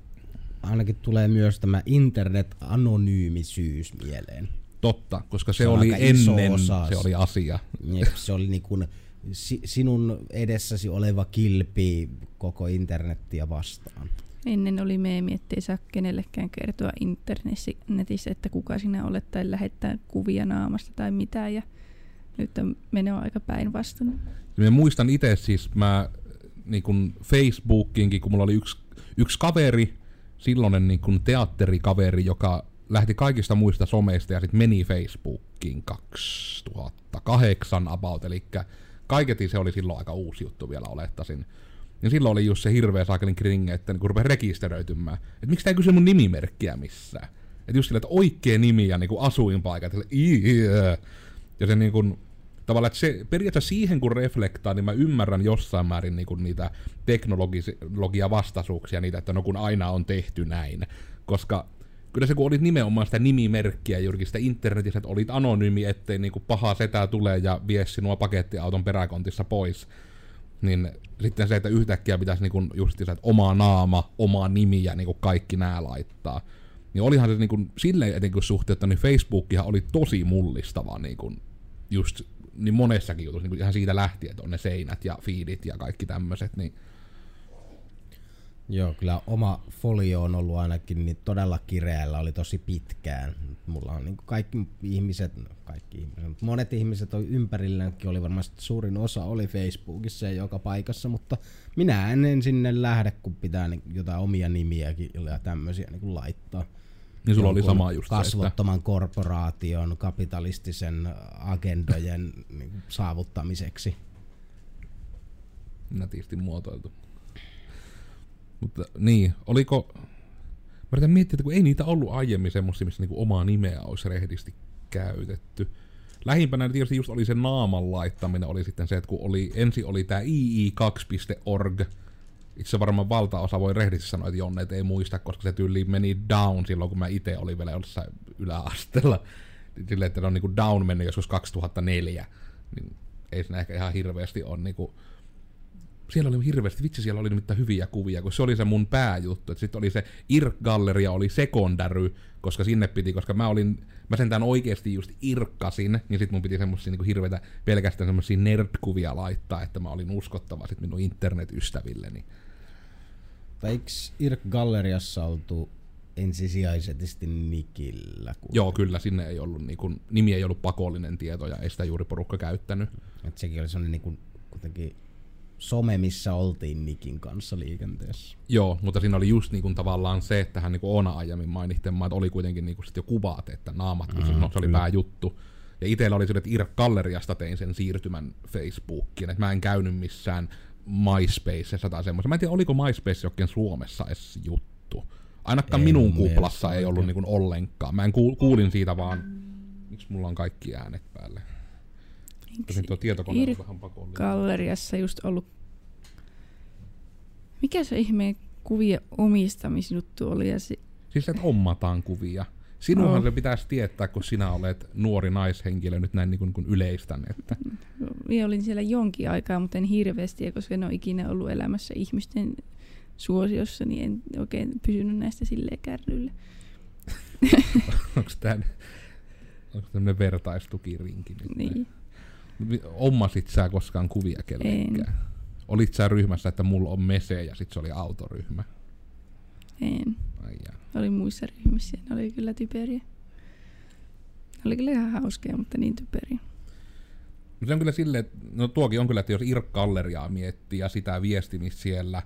ainakin tulee myös tämä internet-anonyymisyys mieleen. Totta, koska se, Se oli ennen, osa. se oli asia. Jep, se oli niin kuin si- sinun edessäsi oleva kilpi koko internettiä vastaan. Ennen oli meemi, ettei saa kenellekään kertoa internetissä, että kuka sinä olet tai lähettää kuvia naamasta tai mitään. Ja nyt on menoa aika päinvastoin. Mä muistan itse siis, mä niin kun Facebookiinkin, kun mulla oli yksi, yksi kaveri, silloinen niin kun teatterikaveri, joka lähti kaikista muista someista ja sitten meni Facebookiin 2008 about, eli kaiketi se oli silloin aika uusi juttu vielä olettaisin. Ja silloin oli just se hirveä saakelin kringe, että niin rupesi rekisteröitymään. Että miksi ei kysy mun nimimerkkiä missään? Että just sillä, että oikea nimi ja niinku asuinpaikat. Ja, sille, ja se niinku, tavallaan, että se periaatteessa siihen kun reflektaa, niin mä ymmärrän jossain määrin niinku niitä teknologia vastaisuuksia, niitä, että no kun aina on tehty näin. Koska kyllä se kun olit nimenomaan sitä nimimerkkiä juurikin sitä internetissä, että olit anonyymi, ettei niinku paha setä tulee ja vie sinua pakettiauton peräkontissa pois, niin sitten se, että yhtäkkiä pitäisi niinku justiinsa, että oma naama, oma nimi ja niinku kaikki nämä laittaa. Niin olihan se niinku, silleen etenkin suhteetta, niin Facebookihan oli tosi mullistava niinku, just niin monessakin jutussa, niin ihan siitä lähtien, että on ne seinät ja feedit ja kaikki tämmöiset, niin Joo, kyllä oma folio on ollut ainakin niin todella kireällä, oli tosi pitkään. Mulla on niin kaikki ihmiset, no kaikki ihmiset, mutta monet ihmiset on ympärilläänkin oli varmasti suurin osa oli Facebookissa ja joka paikassa, mutta minä en sinne lähde, kun pitää niin jotain omia nimiäkin ja tämmöisiä niin laittaa. niin sulla oli sama just se, että kasvottoman korporaation kapitalistisen agendojen niin saavuttamiseksi. nätisti muotoiltu. Mutta niin, oliko... Mä yritän miettiä, että kun ei niitä ollut aiemmin semmoisia, missä niinku omaa nimeä olisi rehdisti käytetty. Lähimpänä tietysti just oli se naaman laittaminen, oli sitten se, että kun oli, ensin oli tää ii2.org, itse varmaan valtaosa voi rehdisti sanoa, että Jonne ei muista, koska se tyyli meni down silloin, kun mä itse olin vielä jossain yläasteella. silleen, että ne on niinku down mennyt joskus 2004, niin ei siinä ehkä ihan hirveästi ole niinku siellä oli hirveästi, vitsi siellä oli nimittäin hyviä kuvia, kun se oli se mun pääjuttu, että sitten oli se IRK-galleria oli secondary, koska sinne piti, koska mä olin, mä sentään oikeasti just irkkasin, niin sit mun piti semmosia niinku hirveitä pelkästään semmosia nerdkuvia laittaa, että mä olin uskottava sit minun internetystävilleni. Tai eikö Irk Galleriassa oltu ensisijaisesti Nikillä? Kun... Joo, kyllä, sinne ei ollut, niinku, nimi ei ollut pakollinen tieto ja ei sitä juuri porukka käyttänyt. Et sekin oli sellainen niinku, kuitenkin some, missä oltiin Nikin kanssa liikenteessä. Joo, mutta siinä oli just niinku tavallaan se, että hän niinku Oona aiemmin mainittiin, että oli kuitenkin niinku sit jo kuvat, että naamat, mm, no, se oli pääjuttu. Ja itsellä oli se, että Irk Galleriasta tein sen siirtymän Facebookiin, että mä en käynyt missään MySpacessa tai semmoisessa. Mä en tiedä, oliko MySpace jokin Suomessa edes juttu. Ainakaan ei minun kuplassa ei ollut niinku ollenkaan. Mä en kuul, kuulin siitä vaan, miksi mulla on kaikki äänet päälle. Tosin tuo tietokone on vähän pakollinen. Galleriassa just ollut... Mikä se ihmeen kuvien omistamisjuttu oli? Ja si- Siis että ommataan kuvia. Sinunhan Oh. se pitäisi tietää, kun sinä olet nuori naishenkilö nyt näin niin kuin, kun yleistän. Että. Minä olin siellä jonkin aikaa, mutta en hirveästi, koska en ole ikinä ollut elämässä ihmisten suosiossa, niin en oikein pysynyt näistä silleen kärryillä. *laughs* Onko tämä onko tämmöinen vertaistukirinki nyt? Niin. Ommasit sä koskaan kuvia kellekään? Olit sä ryhmässä, että mulla on mese ja sit se oli autoryhmä? En. Ai. Olin muissa ryhmissä, ne oli kyllä typeriä. Ne oli kyllä ihan hauskeja, mutta niin typeriä. No se on kyllä silleen, että no tuokin on kyllä, että jos Irk-galleriaa miettii ja sitä viestimistä siellä,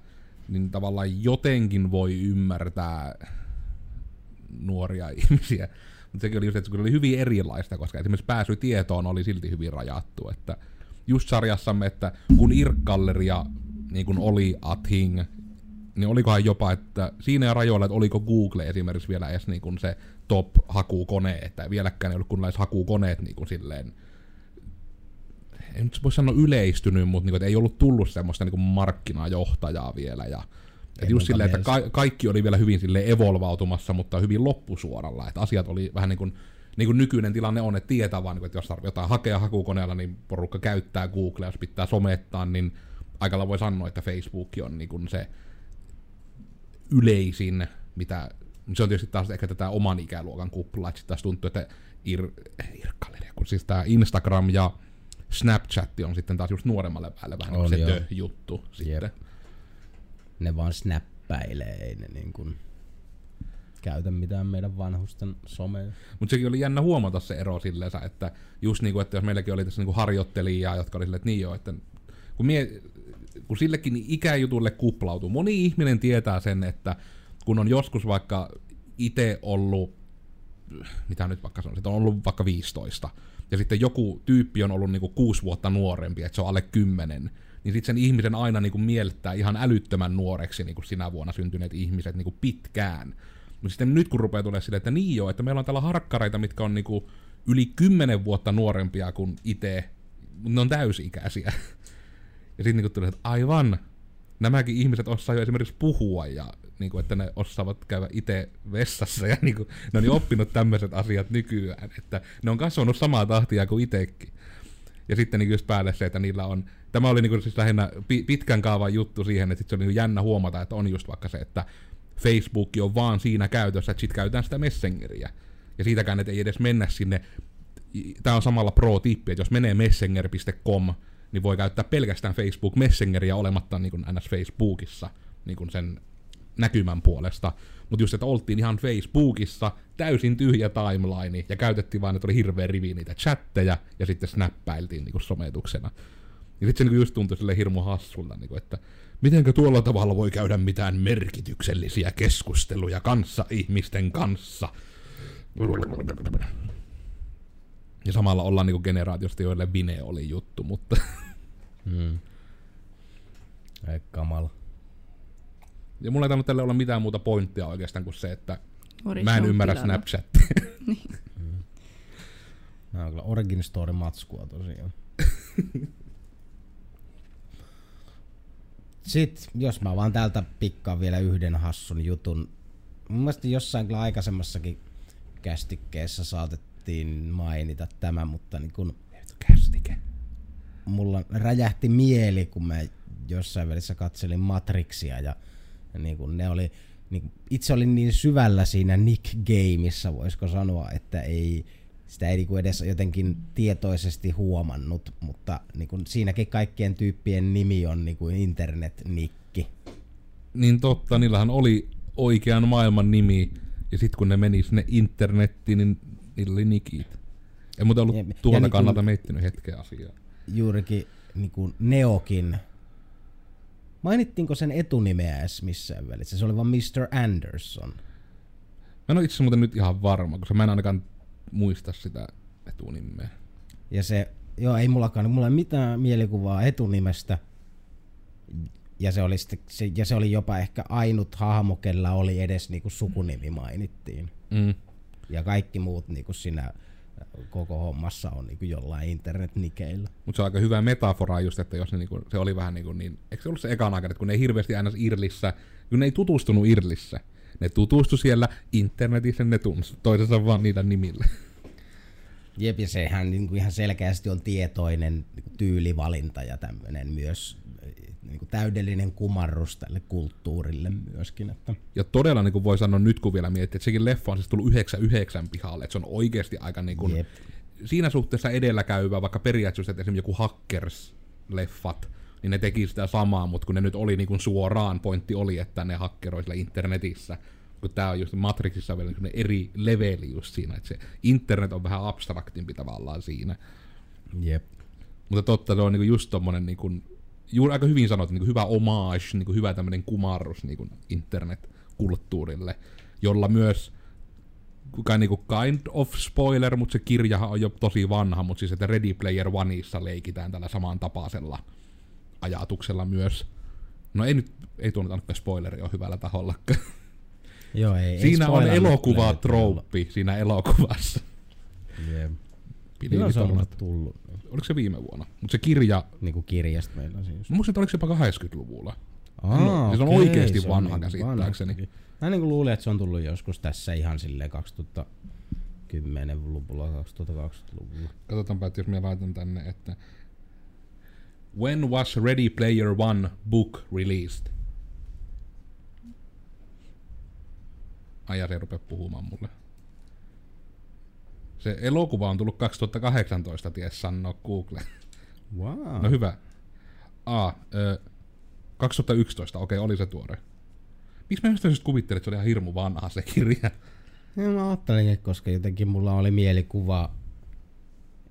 niin tavallaan jotenkin voi ymmärtää nuoria *laughs* ihmisiä. Sekin oli just, että se oli hyvin erilaista, koska esimerkiksi pääsy tietoon oli silti hyvin rajattu. Että just sarjassamme, että kun Irk-galleria niin oli a thing, niin olikohan jopa, että siinä rajoilla, että oliko Google esimerkiksi vielä edes niin kun se top-hakukone, että vieläkään ei ollut kunnalliset hakukoneet niin kuin silleen en nyt voi sanoa yleistynyt, mutta niinku, että ei ollut tullut semmoista niinku markkinajohtajaa vielä. Ja, et just silleen, että ka- kaikki oli vielä hyvin sille evolvautumassa, mutta hyvin loppusuoralla. Että asiat oli vähän niin kuin, niin kuin nykyinen tilanne on, että tietää vaan, niin että jos tarvitsee jotain hakea hakukoneella, niin porukka käyttää Googlea, jos pitää somettaa, niin aikalla voi sanoa, että Facebook on niin kuin se yleisin, mitä se on tietysti taas ehkä tätä oman ikäluokan kuplaa, että sit taas tuntuu, että ir, irkkalleria, kun siis tämä Instagram ja Snapchat on sitten taas just nuoremmalle päälle vähän niin On kuin se joo. tö-juttu sitten. Jep. Ne vaan snappäilee, ei ne niin kuin käytä mitään meidän vanhusten someja. Mutta sekin oli jännä huomata se ero silleen, että just niinku, että jos meilläkin oli tässä niinku harjoittelijaa, jotka oli silleen, että niin joo, että kun, mie, kun sillekin ikäjutulle kuplautuu. Moni ihminen tietää sen, että kun on joskus vaikka itse ollut, mitä nyt vaikka sanoisin, on ollut vaikka 15, ja sitten joku tyyppi on ollut niinku kuusi vuotta nuorempi, että se on alle kymmenen, niin sitten sen ihmisen aina niinku mieltää ihan älyttömän nuoreksi niinku sinä vuonna syntyneet ihmiset niinku pitkään. Mutta sitten nyt kun rupeaa tulee silleen, että niin joo, että meillä on täällä harkkareita, mitkä on niinku yli kymmenen vuotta nuorempia kuin itse, mutta ne on täysi-ikäisiä. *laughs* Ja sitten niinku tulee, että aivan, nämäkin ihmiset osaa jo esimerkiksi puhua ja niinku, että ne osaavat käydä itse vessassa ja niinku, ne on jo oppinut tämmöiset asiat nykyään, että ne on kasvanut samaa tahtia kuin itsekin. Ja sitten niin just päälle se, että niillä on, tämä oli niin siis lähinnä pi- pitkän kaavan juttu siihen, että sit se oli niin jännä huomata, että on just vaikka se, että Facebook on vaan siinä käytössä, että sit käytetään sitä Messengeriä. Ja siitäkään, että ei edes mennä sinne, tämä on samalla pro-tippi, että jos menee messenger.com, niin voi käyttää pelkästään Facebook Messengeria olematta niin NS Facebookissa niin kuin sen näkymän puolesta. Mutta just, että oltiin ihan Facebookissa, täysin tyhjä timeline, ja käytettiin vaan, että oli hirveä rivi niitä chatteja, ja sitten snappailtiin niin sometuksena. Ja sitten se niin just tuntui sille hirmu hassulta, niin kuin, että mitenkö tuolla tavalla voi käydä mitään merkityksellisiä keskusteluja kanssa ihmisten kanssa. Ja samalla ollaan niinku generaatiosta, joille Vine oli juttu, mutta Hmm. Ei kamala. ja mulla ei tainnut tälle olla mitään muuta pointtia oikeastaan kuin se, että Nuori mä en ymmärrä tilalla. Snapchatia. *laughs* Nämä on kyllä Origin Story matskua tosiaan. *laughs* Sitten, jos mä vaan täältä pikkaan vielä yhden hassun jutun. Mun mielestä jossain kyllä aikaisemmassakin kästikkeessä saatettiin mainita tämä, mutta niin kun Kästike. mulla räjähti mieli, kun mä jossain välissä katselin Matrixia ja, ja niin kun ne oli, niin itse olin niin syvällä siinä Nick Gameissa, voisiko sanoa, että ei, sitä ei niin kuin edes jotenkin tietoisesti huomannut, mutta niin kun siinäkin kaikkien tyyppien nimi on niin kuin internet-nikki. Niin totta, niillähän oli oikean maailman nimi, ja sitten kun ne meni sinne internettiin, niin niillä oli nikit. En muuten ollut. Ja tuolta niin kun- kannalta miettinyt hetken asiaa. Juurikin niin kuin Neokin. Mainittiinko sen etunimeä edes missään välissä? Se oli vaan Mr. Anderson. Mä en ole itse muuten nyt ihan varma, koska mä en ainakaan muista sitä etunimeä. Ja se, joo ei mullakaan, mulla ei mitään mielikuvaa etunimestä. Ja se oli, sitten, se, ja se oli jopa ehkä ainut hahmo, kella oli edes niinku sukunimi mainittiin. Mm. Ja kaikki muut niinku siinä koko hommassa on niinku jollain internetnikeillä. Mutta se on aika hyvä metafora just, että jos ne niinku, se oli vähän niinku niin, eikö se ollut se ekan aikana, että kun ne ei hirveästi aina Irlissä, kun ne ei tutustunut Irlissä, ne tutustu siellä internetissä, ne tunsi toisensa vaan niillä nimillä. Jep, ja sehän niin kuin ihan selkeästi on tietoinen tyylivalinta ja tämmöinen myös niin kuin täydellinen kumarrus tälle kulttuurille myöskin. Että Ja todella niin kuin voi sanoa nyt, kun vielä miettii, että sekin leffa on siis tullut 99 pihalle, että se on oikeasti aika niin kuin, Jep. siinä suhteessa edelläkäyvä, vaikka periaatteessa, että esimerkiksi joku Hackers-leffat, niin ne teki sitä samaa, mutta kun ne nyt oli niin kuin suoraan, pointti oli, että ne hakkeroi siellä internetissä, kun tää on just Matrixissa vielä niin eri leveli just siinä, että se internet on vähän abstraktimpi tavallaan siinä. Jep. Mutta totta, se on niinku just tommonen niinku, juuri aika hyvin sanottu, niinku hyvä homage, niinku hyvä tämmönen kumarrus niinku internet-kulttuurille, jolla myös kai niinku kind of spoiler, mutta se kirjahan on jo tosi vanha, mutta siis että Ready Player Oneissa leikitään tällä saman tapaisella ajatuksella myös. No ei nyt, ei tuo nyt ainakaan spoileri ole hyvällä taholla. *laughs* Joo, ei, ei siinä on spoilannut elokuva trouppi siinä elokuvassa. Jep. Pidi Milloin se on tullut? Oliko se viime vuonna? Mutta se kirja, Niin kuin kirjasta meillä on siis. muistan, että oliko se jopa 80-luvulla. Aa, No, se on okei, oikeesti se on vanha niin käsittääkseni. vanha. Mä niin kuin luulin, että se on tullut joskus tässä ihan silleen 2010-luvulla, 2020-luvulla. Katsotaanpa, että jos minä laitan tänne, että When was Ready Player One book released? Ja se rupea puhumaan mulle. Se elokuva on tullut 2018, ties sanoa Google. Wow. No hyvä. A, ö, 2011, okei, oli se tuore. Miksi mä jostain syystä kuvittelin, että se oli ihan hirmu vanha se kirja? Ja mä ajattelin, koska jotenkin mulla oli mielikuva,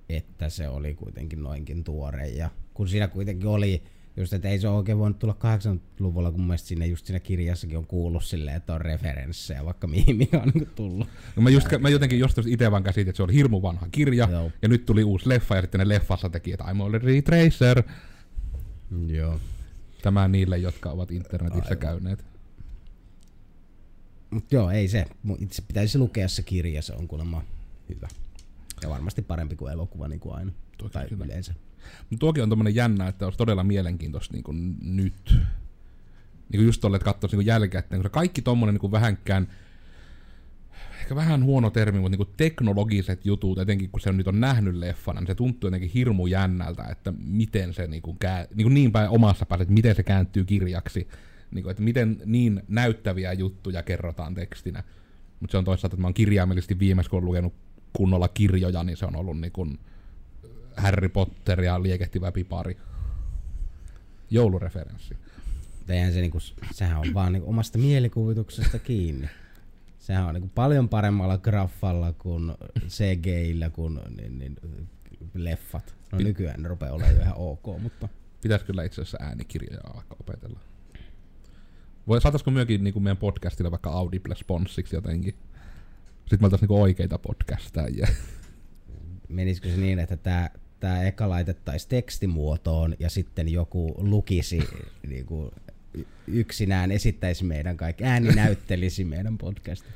että se oli kuitenkin noinkin tuore. Ja kun siinä kuitenkin oli, just että ei se ole oikein voinut tulla 80-luvulla, kun mun mielestä siinä just siinä kirjassakin on kuullut silleen, että on referenssejä vaikka mihin mikä on niin tullut. No mä, just, mä jotenkin jostain itse vaan käsitin, että se oli hirmu vanha kirja, Joo. ja nyt tuli uusi leffa, ja sitten ne leffassa teki, että I'm already Tracer. Joo. Tämä niille, jotka ovat internetissä Aivan. käyneet. Mut joo, ei se. Itse pitäisi lukea se kirja, se on kuulemma hyvä. Ja varmasti parempi kuin elokuva niin kuin aina. Toki tai kyllä. yleensä. Mutta tuokin on tommonen jännä, että olisi todella mielenkiintoista niin kuin nyt. Niin kuin just tolle, että katsoisi niin jälkikäteen, koska kaikki tommonen niin kuin vähänkään, ehkä vähän huono termi, mutta niin kuin teknologiset jutut, etenkin kun se nyt on nähnyt leffana, niin se tuntuu jotenkin hirmu jännältä, että miten se niin kuin kää, niin, kuin niin päin omassa päässä, että miten se kääntyy kirjaksi, niin kuin, että miten niin näyttäviä juttuja kerrotaan tekstinä. Mutta se on toisaalta, että mä oon kirjaimellisesti viimeis, kun olen lukenut kunnolla kirjoja, niin se on ollut niin kuin Harry Potter ja liekehtivä pipari. Joulureferenssi. Eihän se niinku, sehän on vaan niinku omasta mielikuvituksesta kiinni. Sehän on niinku paljon paremmalla graffalla kuin CGillä kuin niin, niin, leffat. No nykyään ne rupeaa olemaan jo ihan ok, mutta Pitäisi kyllä itse asiassa äänikirjoja vaikka opetella. Voi, saataisiko myöskin niin meidän podcastille vaikka Audible sponssiksi jotenkin? Sitten me oltaisiin niin oikeita podcastajia. menisikö se niin, että tämä tää eka laitettaisiin tekstimuotoon ja sitten joku lukisi *laughs* niinku, y- yksinään esittäisi meidän kaikki, ääni näyttelisi meidän podcastia.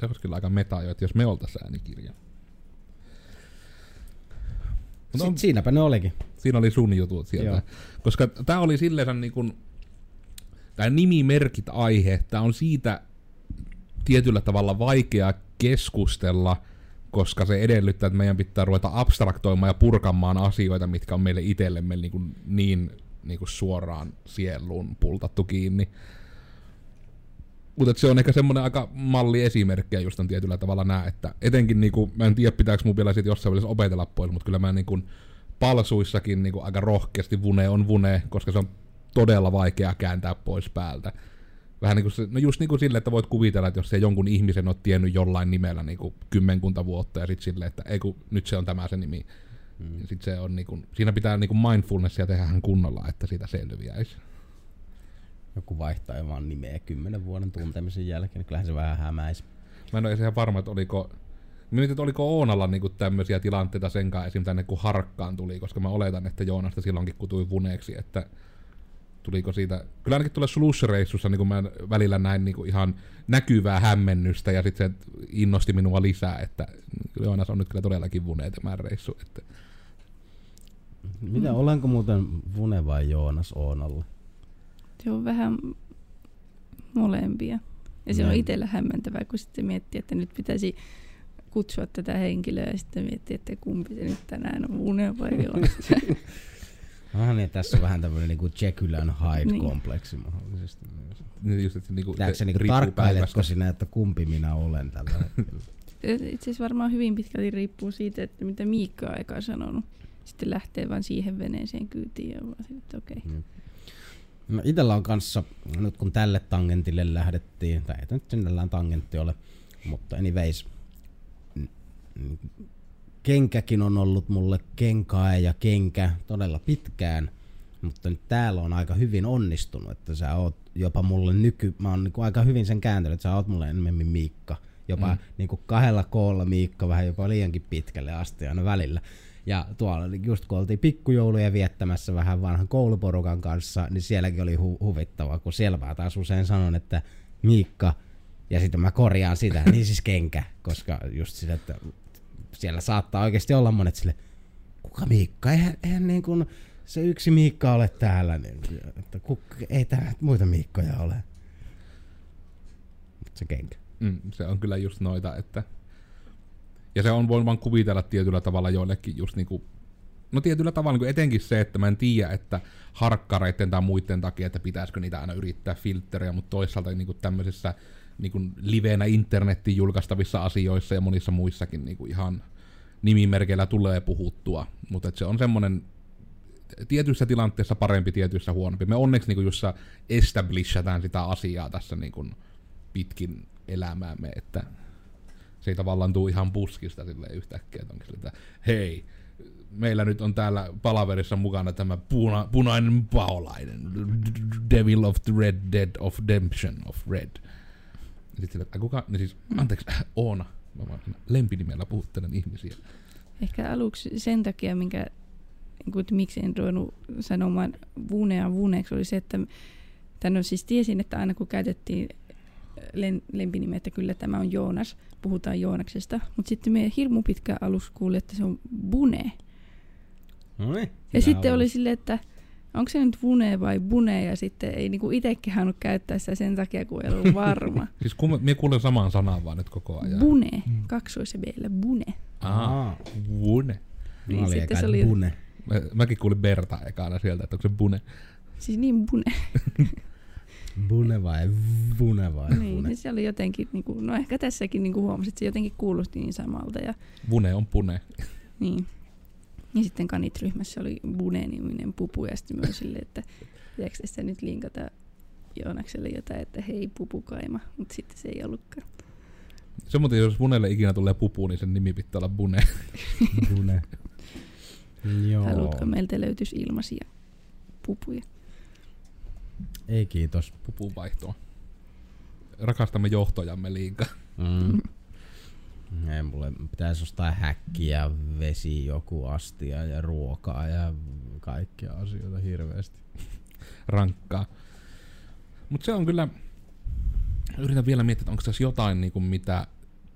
Se olisi kyllä aika meta jo, että jos me oltaisiin äänikirja. On, Sitten siinäpä ne olikin. siinä oli sun jutut sieltä. Joo. Koska tämä oli silleen niin kuin, tämä nimimerkit aihe, tämä on siitä tietyllä tavalla vaikea keskustella koska se edellyttää, että meidän pitää ruveta abstraktoimaan ja purkamaan asioita, mitkä on meille itsellemme niin, kuin niin, niin kuin suoraan sieluun pultattu kiinni. Mutta se on ehkä semmoinen aika malli esimerkkiä just on tietyllä tavalla nää, että etenkin niinku, mä en tiedä pitääkö mun vielä sit jossain välissä opetella pois, mutta kyllä mä niinku palsuissakin niinku aika rohkeasti vune on vune, koska se on todella vaikea kääntää pois päältä. Vähän niin kuin se, no just niin kuin sille, että voit kuvitella, että jos se jonkun ihmisen on tiennyt jollain nimellä niin kuin kymmenkunta vuotta ja sitten silleen, että ei kun nyt se on tämä se nimi. Mm. Sit se on niin kuin, siinä pitää niin kuin mindfulnessia tehdä kunnolla, että siitä selviäisi. Joku vaihtaa vaan nimeä kymmenen vuoden tuntemisen jälkeen, niin kyllähän se vähän hämäisi. Mä en ole ihan varma, että oliko Mietin, että oliko Oonalla niinku tämmöisiä tilanteita senkaan esim. tänne kun Harkkaan tuli, koska mä oletan, että Joonasta silloinkin kutui vuneeksi, että tuliko siitä, kyllä ainakin tuolla slush-reissussa niin mä välillä näin niin ihan näkyvää hämmennystä ja sitten se innosti minua lisää, että Joonas on nyt kyllä todellakin vune tämän reissu. Että. Mitä, olenko muuten vune vai Joonas Oonalla? Se on vähän molempia. Ja se on Näin. itsellä hämmentävää, kun sitten miettii, että nyt pitäisi kutsua tätä henkilöä ja sitten miettiä, että kumpi se nyt tänään on Une vai *laughs* Joonas. Onhan niin, tässä on vähän tämmöinen niinku Jekyll and Niin. Hyde-kompleksi mahdollisesti myös. Niin Just, että niinku, Pitääkö se niinku riippuu tarkkailetko sinä, että kumpi minä olen tällä hetkellä? Itse asiassa varmaan hyvin pitkälti riippuu siitä, että mitä Miikka on aikaa sanonut. Sitten lähtee vaan siihen veneeseen kyytiin ja vaan sitten, että okei. Okay. No itellä on kanssa, nyt kun tälle tangentille lähdettiin, tai ei nyt sinällään tangentti ole, mutta anyways, n- n- kenkäkin on ollut mulle kenkaa ja kenkä todella pitkään, mutta nyt täällä on aika hyvin onnistunut, että sä oot jopa mulle nyky, mä oon niinku aika hyvin sen kääntänyt, että sä oot mulle enemmän Miikka. Jopa Mm. niinku kahdella koolla Miikka, vähän jopa liiankin pitkälle asti aina välillä. Ja tuolla just kun oltiin pikkujouluja viettämässä vähän vanhan kouluporukan kanssa, niin sielläkin oli hu- huvittavaa, kun siellä mä taas usein sanon, että Miikka, ja sitten mä korjaan sitä, *laughs* niin siis kenkä, koska just sitä, että siellä saattaa oikeasti olla monet sille, kuka Miikka, eihän, eihän niin kuin se yksi Miikka ole täällä, niin, että kukka, ei täällä muita Miikkoja ole. Mut se kenkä. Mm, se on kyllä just noita, että... Ja se on voin vaan kuvitella tietyllä tavalla joillekin just niinku... No tietyllä tavalla niinku etenkin se, että mä en tiedä, että harkkareiden tai muiden takia, että pitäisikö niitä aina yrittää filtteriä, mutta toisaalta niinku tämmöisissä niinku liveenä internetin julkaistavissa asioissa ja monissa muissakin niinku ihan nimimerkeillä tulee puhuttua, mutta se on semmonen tietyissä tilanteissa parempi, tietyissä huonompi. Me onneksi niin jossa establishataan sitä asiaa tässä niin kuin pitkin elämäämme, että se ei tavallaan tule ihan puskista silleen yhtäkkiä, että onkin että hei, meillä nyt on täällä palaverissa mukana tämä puna, punainen paolainen, Devil of the Red Dead of Redemption of Red. Sitten sille, että kuka, niin siis, anteeksi, *laughs* Oona, mä vaan lempinimellä puhuttelen ihmisiä. Ehkä aluksi sen takia, minkä, niin kuin, että miksi en ruvennut sanomaan vunea vuneeksi, oli se, että tämän siis tiesin, että aina kun käytettiin len, lempinimeä, että kyllä tämä on Joonas, puhutaan Joonaksesta, mutta sitten me hirmu pitkä alus kuuli, että se on Bune. No niin. Ja sitten oli silleen, että onko se nyt Vune vai Bune, ja sitten ei niinku itse kehannut käyttää sitä sen takia, kun ei ollut varma. *laughs* Siis kun me kuulen saman sanan vaan nyt koko ajan. Bune, kaksois Bune. Aa, Bune. Niin, Mä sitten se oli- Bune. Mä, mäkin kuulin Berta ekana sieltä, että onko se Bune. Siis niin Bune. *laughs* Bune vai Bune vai niin, Bune? niin se oli jotenkin, niinku, no ehkä tässäkin niinku huomasin, että se jotenkin kuulosti niin samalta. Ja, Bune on Pune. niin. Ja sitten kanit-ryhmässä oli Bune-niminen pupu, ja sitten myös silleen, että pitääkö tässä nyt linkata Joonakselle jotain, että hei pupukaima, mutta sitten se ei ollutkaan. Se muuten, jos Bunelle ikinä tulee pupu, niin sen nimi pitää olla Bune. *laughs* Bune. Joo. Haluatko meiltä löytyisi ilmaisia pupuja? Ei kiitos. Pupun vaihtoa. Rakastamme johtojamme liikaa. Mm. *laughs* Ei, mulle pitäisi ostaa häkkiä, vesi, joku astia ja ruokaa ja kaikkia asioita hirveästi. *laughs* Rankkaa. Mutta se on kyllä... Yritän vielä miettiä, että onko tässä jotain, niin kuin, mitä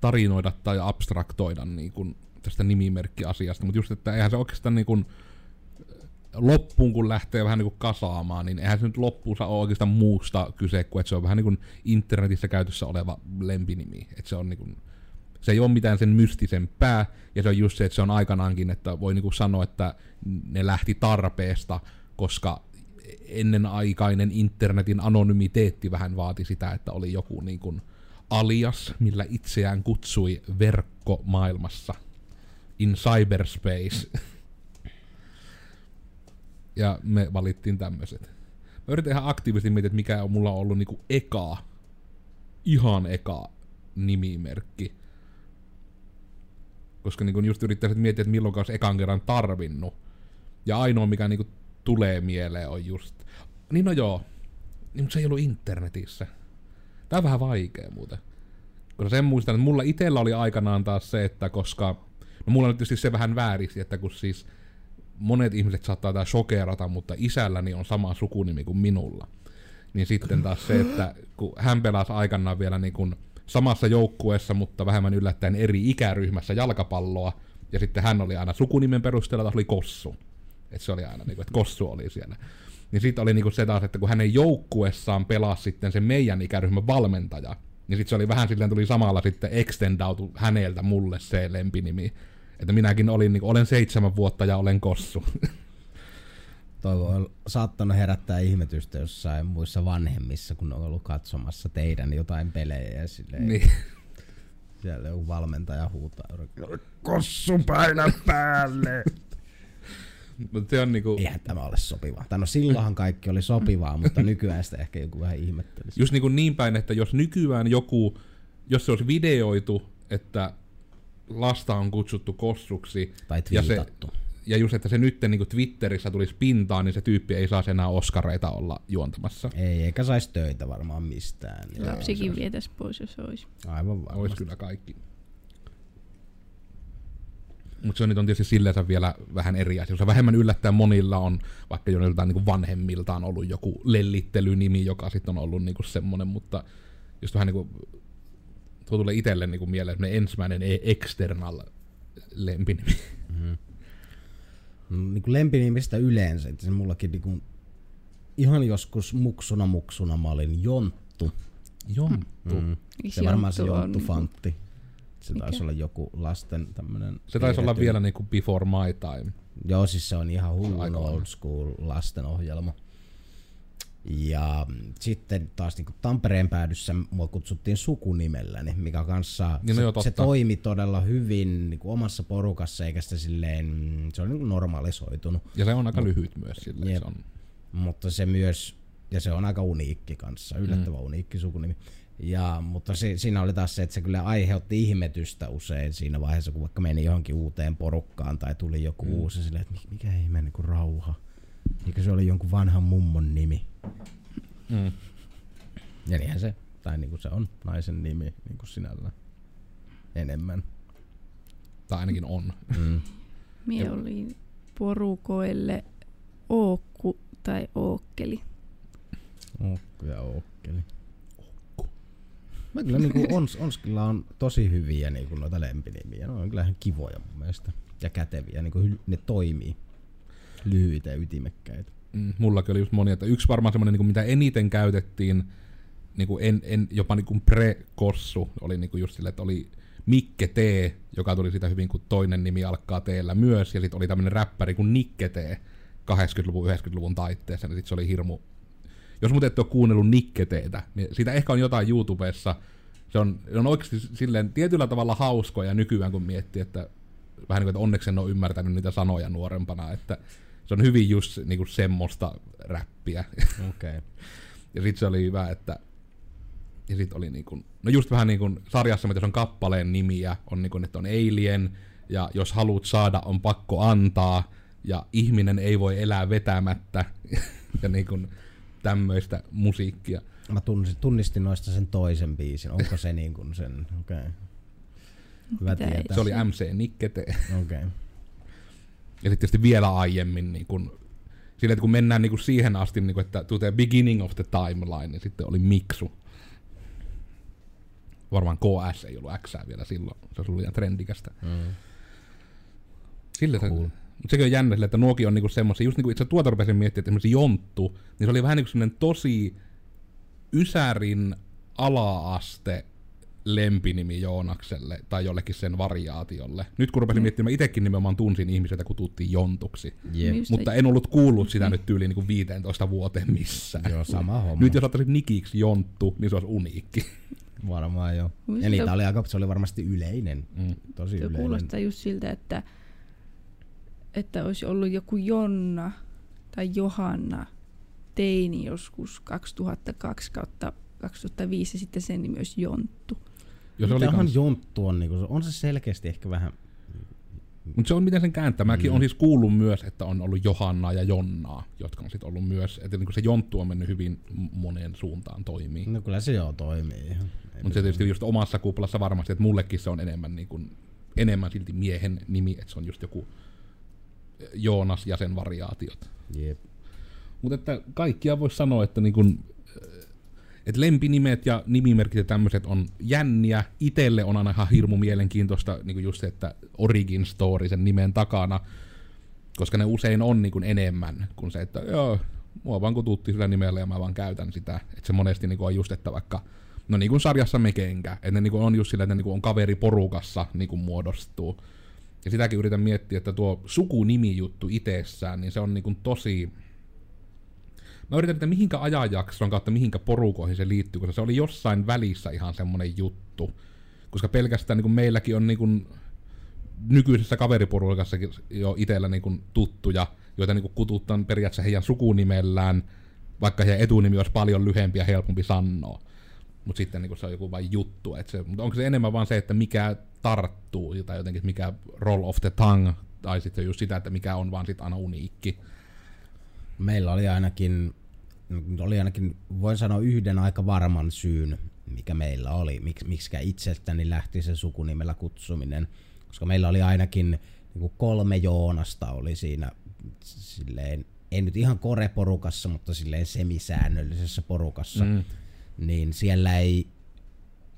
tarinoida tai abstraktoida niin kuin, tästä nimimerkkiasiasta. Mutta just, että eihän se oikeastaan niin kuin, loppuun, kun lähtee vähän niin kuin kasaamaan, niin eihän se nyt loppuunsa ole oikeastaan muusta kyse, kuin että se on vähän niin kuin internetissä käytössä oleva lempinimi. Että se on niin kuin, Se ei ole mitään sen mystisempää, ja se on just se, että se on aikanaankin, että voi niinku sanoa, että ne lähti tarpeesta, koska ennenaikainen internetin anonymiteetti vähän vaati sitä, että oli joku niinku alias, millä itseään kutsui verkkomaailmassa. In cyberspace. *laughs* ja me valittiin tämmöiset. Mä yritän ihan aktiivisesti miettiä, että mikä on mulla ollut niinku eka, ihan eka nimimerkki. Koska niinku just yrittäisin miettiä, että milloin olisi ekan kerran tarvinnut. Ja ainoa, mikä niinku tulee mieleen, on just... Niin no joo, niin, mutta se ei ollut internetissä. Tää on vähän vaikea muuten. Koska sen muistan, että mulla itellä oli aikanaan taas se, että koska... No mulla on tietysti se vähän väärisi, että kun siis monet ihmiset saattaa tää shokerata, mutta isälläni on sama sukunimi kuin minulla. Niin sitten taas se, että kun hän pelasi aikanaan vielä niin kuin samassa joukkueessa, mutta vähemmän yllättäen eri ikäryhmässä jalkapalloa, ja sitten hän oli aina sukunimen perusteella, taas oli Kossu. Että se oli aina, niin kuin, että Kossu oli siellä. Niin sitten oli niin kuin se taas, että kun hänen joukkuessaan pelasi sitten se meidän ikäryhmän valmentaja, niin sitten se oli vähän silleen, tuli samalla sitten extendautu häneltä mulle se lempinimi. Että minäkin olin, niin kuin, olen seitsemän vuotta ja olen Kossu. *laughs* Toi voi saattanut herättää ihmetystä jossain muissa vanhemmissa, kun on ollut katsomassa teidän jotain pelejä ja silleen, niin. siellä joku valmentaja huutaa. Kossun paina päälle! Mutta se on niinku, Eihän tämä ole sopivaa. Tai no silloinhan kaikki oli sopivaa, mutta nykyään sitä ehkä joku vähän ihmettelisi. just niinku niin päin, että jos nykyään joku, jos se olisi videoitu, että lasta on kutsuttu kossuksi, Tai ja se, twiitattu. Ja just, että se nyt niin Twitterissä tulisi pintaan, niin se tyyppi ei saisi enää oskareita olla juontamassa. Ei, eikä saisi töitä varmaan mistään. Joo, Lapsikin vietäisi pois, jos olisi. Aivan Olisi varmasti. kyllä kaikki. Mutta se on nyt on tietysti silleen vielä vähän eri asia. Se vähemmän yllättäen monilla on, vaikka jo joiltain niin vanhemmiltaan ollut joku lellittelynimi, joka sitten on ollut niin semmoinen, mutta just vähän niin kuin, tuo tulee itselle niin mieleen ensimmäinen e- external lempinimi. Mm, Niin kuin lempinimistä yleensä, että se mullakin niin kuin, ihan joskus muksuna muksuna mä olin Jonttu. Jonttu. Mm. Miksi Se varmaan se Jonttu on Jonttu niinku- Fantti. Se Mikä? taisi olla joku lasten tämmönen... Se taisi olla vielä niin kuin Before My Time. Joo, siis se on ihan hullun aika old school lastenohjelma. Ja sitten taas niin Tampereen päädyssä mua kutsuttiin sukunnimelläni, mikä kanssa Niin, no se, se toimi todella hyvin niin omassa porukassa, eikä sitä silleen, mm, se on niin normalisoitunut. Ja se on aika lyhyt myös silleen. Jep. Se on. Mutta se myös, ja se on aika uniikki kanssa, yllättävän mm. uniikki sukunimi. Ja, mutta se, siinä oli taas se, että se kyllä aiheutti ihmetystä usein siinä vaiheessa, kun vaikka meni johonkin uuteen porukkaan tai tuli joku mm. uusi, silleen, että mi- mikä ihme niin kuin rauha. Eikö se oli jonkun vanhan mummon nimi? Mm. Ja niinhän se, tai niin kuin se on naisen nimi niin kuin sinällään enemmän. Tai ainakin on. Mm. Mie olin porukoille Ookku tai Ookkeli. Ookku ja Ookkeli. Mä kyllä niinku *laughs* ons, Onskilla on tosi hyviä niinku noita lempinimiä. Ne on kyllä ihan kivoja mun mielestä. Ja käteviä. Niinku ne toimii. Lyhyitä ja ytimekkäitä. Mm, mullakin oli just monia, että yksi varmaan semmoinen, niin mitä eniten käytettiin, niin kuin en, en, jopa niin kuin pre-kossu, oli niin kuin just silleen, että oli Mikke T, joka tuli sitä hyvin, kun toinen nimi alkaa teellä myös, ja sitten oli tämmöinen räppäri kuin Nikke T 80-luvun, 90-luvun taitteessa, niin sitten se oli hirmu... Jos muuten ette ole kuunnellut Nikke T:tä, niin siitä ehkä on jotain YouTubessa, se on, se on oikeasti silleen tietyllä tavalla hauskoja nykyään, kun miettii, että vähän niin kuin, että onneksi en ole ymmärtänyt niitä sanoja nuorempana, että se on hyvin just niin kuin semmoista räppiä. Okei. Okay. *laughs* Ja sit se oli hyvä, että ja sit oli niin kuin, no just vähän niin kuin sarjassa, mitä on kappaleen nimiä, on niin kuin, että on alien, ja jos haluat saada, on pakko antaa, ja ihminen ei voi elää vetämättä, *laughs* ja niin kuin tämmöistä musiikkia. Mä tunnistin, tunnistin noista sen toisen biisin. Onko se niin kuin sen? Okei. Okay. Hyvä tietää. Se oli MC Nikkete. Okei. Okay. Ja sitten tietysti vielä aiemmin, niin kun, sille, että kun mennään niin kun siihen asti, niin kun, että to the beginning of the timeline, niin sitten oli Miksu. Varmaan KS ei ollut X vielä silloin, se ollut liian trendikästä. Mm. Sille se, Cool. mutta sekin on jännä, sille, että nuokin on niinku semmoisia, just niin kuin itse tuota rupesin miettimään, että esimerkiksi Jonttu, niin se oli vähän niin kuin semmoinen tosi Ysärin ala-aste lempinimi Joonakselle tai jollekin sen variaatiolle. Nyt kun rupesin miettimään, itsekin nimenomaan tunsin ihmisiä, että kututtiin Jontuksi. Just Mutta en ollut kuullut sitä nyt tyyliin niin kuin 15 vuoteen missään. Joo, sama homma. Nyt jos ottaisit nikiksi Jonttu, niin se olisi uniikki. Varmaan joo. Muista- Ja niitä oli aika, se oli varmasti yleinen. Mm. Tosi yleinen. kuulostaa just siltä, että, että olisi ollut joku Jonna tai Johanna teini joskus 2002 kautta 2005 ja sitten sen nimi olisi Jonttu. Jos se oli kans, jonttu on, niin on se selkeästi ehkä vähän... mutta se on miten sen kääntää. Mäkin mm. on siis kuullut myös, että on ollut Johannaa ja Jonnaa, jotka on sitten ollut myös, että niin se Jonttu on mennyt hyvin moneen suuntaan toimii. No kyllä se joo toimii. ihan. Mutta se tietysti just omassa kuplassa varmasti, että mullekin se on enemmän, niin kuin, enemmän silti miehen nimi, että se on just joku Joonas ja sen variaatiot. Jep. Mutta että kaikkia voisi sanoa, että niin kun, että lempinimet ja nimimerkit ja tämmöiset on jänniä. Itelle on aina ihan hirmu mielenkiintoista niin just se, että origin story sen nimen takana, koska ne usein on niin kuin enemmän kuin se, että joo, mua vaan kututtiin sillä nimellä ja mä vaan käytän sitä. Että se monesti niin kuin on just, että vaikka, no niin kuin sarjassa Mekenkä, että ne niin kuin on just sillä, että ne niin kuin on kaveri porukassa niin kuin muodostuu. Ja sitäkin yritän miettiä, että tuo sukunimijuttu itsessään, niin se on niin kuin tosi, Mä yritän, että mihinkä ajanjaksoon kautta mihinkä porukoihin se liittyy, koska se oli jossain välissä ihan semmonen juttu. Koska pelkästään niin kuin meilläkin on niin kuin nykyisessä kaveriporukassakin jo itsellä niin kuin tuttuja, joita niin kuin kututtaa periaatteessa heidän sukunimellään, vaikka heidän etunimi olisi paljon lyhempi ja helpompi sanoa. Mutta sitten niin se on joku vain juttu. Et se, mutta onko se enemmän vaan se, että mikä tarttuu, tai jotenkin mikä roll of the tongue, tai sitten just sitä, että mikä on vaan sitten aina uniikki. Meillä oli ainakin, oli ainakin, voin sanoa yhden aika varman syyn, mikä meillä oli, miksi, miksikä itseltäni lähti se sukunimellä kutsuminen. Koska meillä oli ainakin niin kuin kolme Joonasta oli siinä silleen, ei nyt ihan koreporukassa, mutta silleen semisäännöllisessä porukassa. Mm. Niin siellä ei,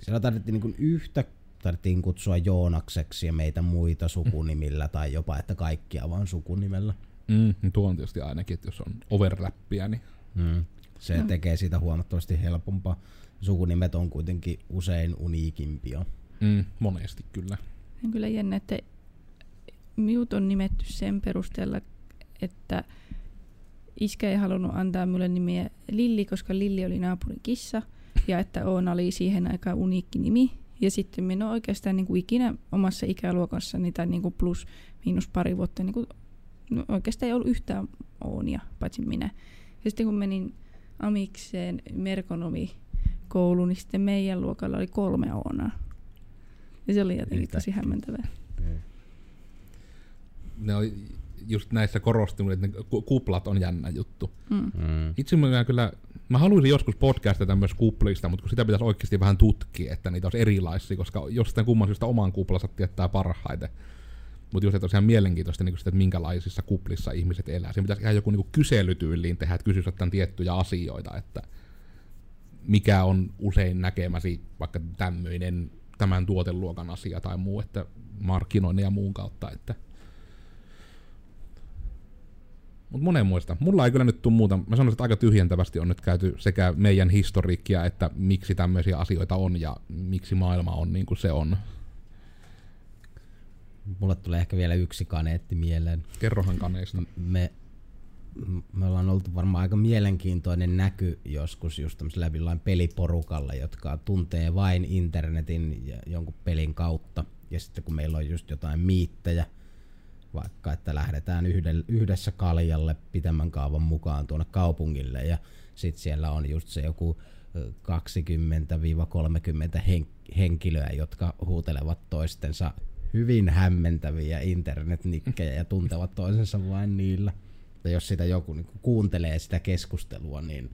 siellä tarvittiin niin kuin yhtä tarvittiin kutsua Joonakseksi ja meitä muita sukunimillä tai jopa, että kaikkia vaan sukunimellä. Mm, niin tuo on tietysti ainakin, että jos on overlappia, niin Mm. Se no. tekee siitä huomattavasti helpompaa. Sukunimet on kuitenkin usein uniikimpia. mm, monesti kyllä. On kyllä jännä, että minut on nimetty sen perusteella, että iskä ei halunnut antaa minulle nimeä Lilli, koska Lilli oli naapurin kissa. Ja että Oona oli siihen aikaan uniikki nimi. Ja sitten minä oikeastaan niin kuin ikinä omassa ikäluokassani tai niin kuin plus miinus pari vuotta niin kuin, no oikeastaan ei ollut yhtään Oonia, paitsi minä. Ja sitten kun menin amikseen merkonomi kouluun, niin sitten meidän luokalla oli kolme Oonaa. Ja se oli jotenkin tosi hämmentävää. Ne on just näissä korostunut, että ne ku- kuplat on jännä juttu. Mm. Mm. Itse mä kyllä, mä haluaisin joskus podcastata myös kuplista, mutta kun sitä pitäisi oikeasti vähän tutkia, että niitä olisi erilaisia, koska jostain kumman syystä oman kuplansa tietää parhaiten. Mutta just, että olisi ihan mielenkiintoista, niin sitä, että minkälaisissa kuplissa ihmiset elää. Siinä pitäisi ihan joku niin kyselytyyliin tehdä, että kysyisi jotain tiettyjä asioita, että mikä on usein näkemäsi vaikka tämmöinen tämän tuoteluokan asia tai muu, että markkinoinnin ja muun kautta, että mutta monen muista. Mulla ei kyllä nyt tule muuta. Mä sanoisin, että aika tyhjentävästi on nyt käyty sekä meidän historiikkia, että miksi tämmöisiä asioita on ja miksi maailma on niin kuin se on. Mulle tulee ehkä vielä yksi kaneetti mieleen. Kerrohan kaneista. Me, me ollaan oltu varmaan aika mielenkiintoinen näky joskus just tämmöisellä jollain peliporukalla, jotka tuntee vain internetin ja jonkun pelin kautta. Ja sitten kun meillä on just jotain miittejä, vaikka että lähdetään yhdessä kaljalle pitemmän kaavan mukaan tuonne kaupungille ja sitten siellä on just se joku ö, 20-30 hen- henkilöä, jotka huutelevat toistensa hyvin hämmentäviä internetnikkejä ja tuntevat toisensa vain niillä. Ja jos sitä joku niin kuuntelee sitä keskustelua, niin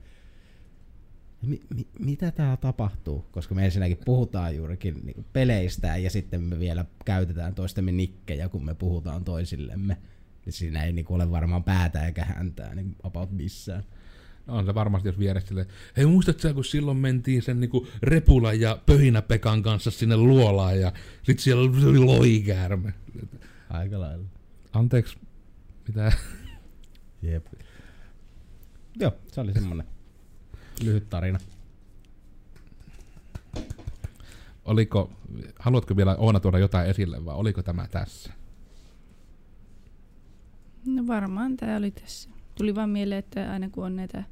mi- mi- mitä täällä tapahtuu? Koska me ensinnäkin puhutaan juurikin niin peleistä ja sitten me vielä käytetään toistemme nikkejä, kun me puhutaan toisillemme. Niin siinä ei niin ole varmaan päätä eikä häntää niin about missään. No on se varmasti, jos vieressä silleen, hei muistatko sä, kun silloin mentiin sen niinku Repula ja Pöhinä Pekan kanssa sinne luolaan ja sit siellä oli loikäärme. Aika lailla. Anteeksi, mitä? Jep. Joo, se oli semmonen lyhyt tarina. Oliko, haluatko vielä Oona tuoda jotain esille vai oliko tämä tässä? No varmaan tämä oli tässä. Tuli vaan mieleen, että aina kun on näitä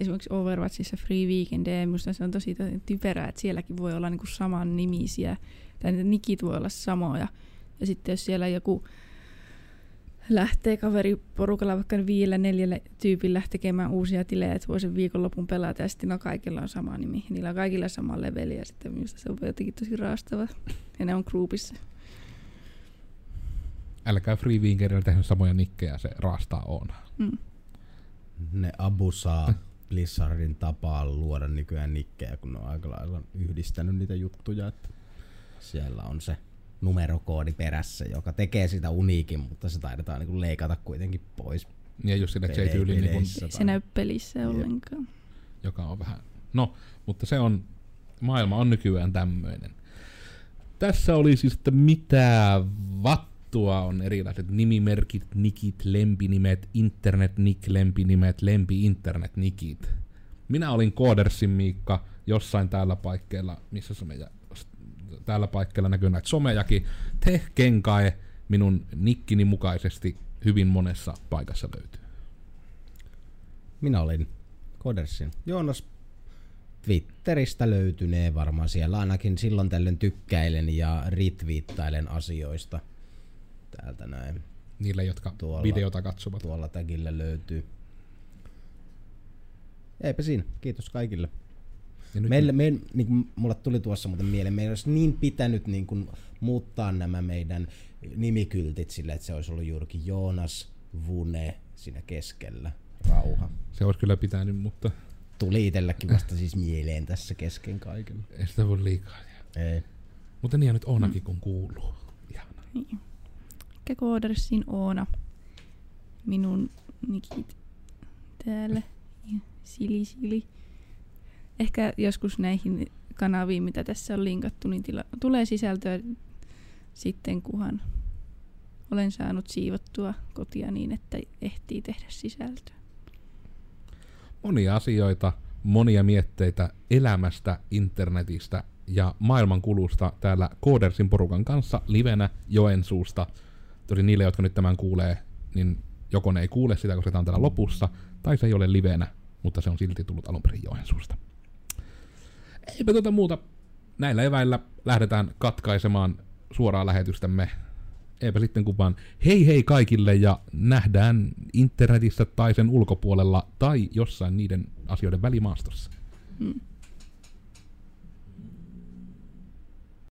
esimerkiksi Overwatchissa Free Weekend, minusta se on tosi typerää, että sielläkin voi olla niinku saman nimisiä, tai ne nikit voi olla samoja. Ja sitten jos siellä joku lähtee kaveriporukalla vaikka viidellä neljällä tyypillä tekemään uusia tilejä, että voi sen viikonlopun pelata ja sitten no kaikilla on sama nimi. Niillä on kaikilla sama leveli ja sitten minusta se on jotenkin tosi raastava. Ja ne on groupissa. Älkää Free Weekendillä tehdä samoja nikkejä, se raastaa on. Mm. Ne abusaa Blizzardin tapaa luoda nykyään nikkejä, kun ne on aika lailla yhdistänyt niitä juttuja, että siellä on se numerokoodi perässä, joka tekee sitä uniikin, mutta se taidetaan niin leikata kuitenkin pois. Ja just sille, että se ei tyyli niin kuin, Ei se näy pelissä ollenkaan. joka on vähän... No, mutta se on... Maailma on nykyään tämmöinen. Tässä oli siis, että mitä vattua on erilaiset nimimerkit, nikit, lempinimet, internet-nick, lempinimet, lempi-internet-nikit. Minä olin Koodersin Miikka jossain täällä paikkeilla, missä se meidän täällä paikkeilla näkyy näitä somejakin. Te Kenkae minun nikkini mukaisesti hyvin monessa paikassa löytyy. Minä olin Kodersin Joonas Twitteristä löytynee varmaan siellä ainakin silloin tällöin tykkäilen ja retweettailen asioista. Täältä näin. Niille, jotka Tuolla- videota katsovat. Tuolla tagillä löytyy. Eipä siinä. Kiitos kaikille. Ja nyt Meille, me, niin kuin mulle tuli tuossa muuten mieleen, meidän olisi niin pitänyt niin kuin, muuttaa nämä meidän nimikyltit sille, että se olisi ollut juurikin Joonas Vune siinä keskellä. Rauha. Se olisi kyllä pitänyt, mutta Tuli itselläkin vasta siis mieleen tässä kesken kaiken. ei sitä voi liikaa. Ei. Mutta niin ja nyt Oonakin kun kuuluu. Ihana. Ehkä Koodersin Oona. Minun nikit täällä. Sili sili. Ehkä joskus näihin kanaviin, mitä tässä on linkattu, niin tila- tulee sisältöä sitten, kunhan olen saanut siivottua kotia niin, että ehtii tehdä sisältöä. Monia asioita, monia mietteitä elämästä, internetistä ja maailmankulusta täällä Koodersin porukan kanssa livenä Joensuusta. Tosi niille, jotka nyt tämän kuulee, niin joko ne ei kuule sitä, koska tämä on täällä lopussa, tai se ei ole livenä, mutta se on silti tullut alun perin Joensuusta. Eipä tuota muuta. Näillä eväillä lähdetään katkaisemaan suoraa lähetystämme. Eipä sitten kun vaan hei hei kaikille ja nähdään internetissä tai sen ulkopuolella tai jossain niiden asioiden välimaastossa. Mm.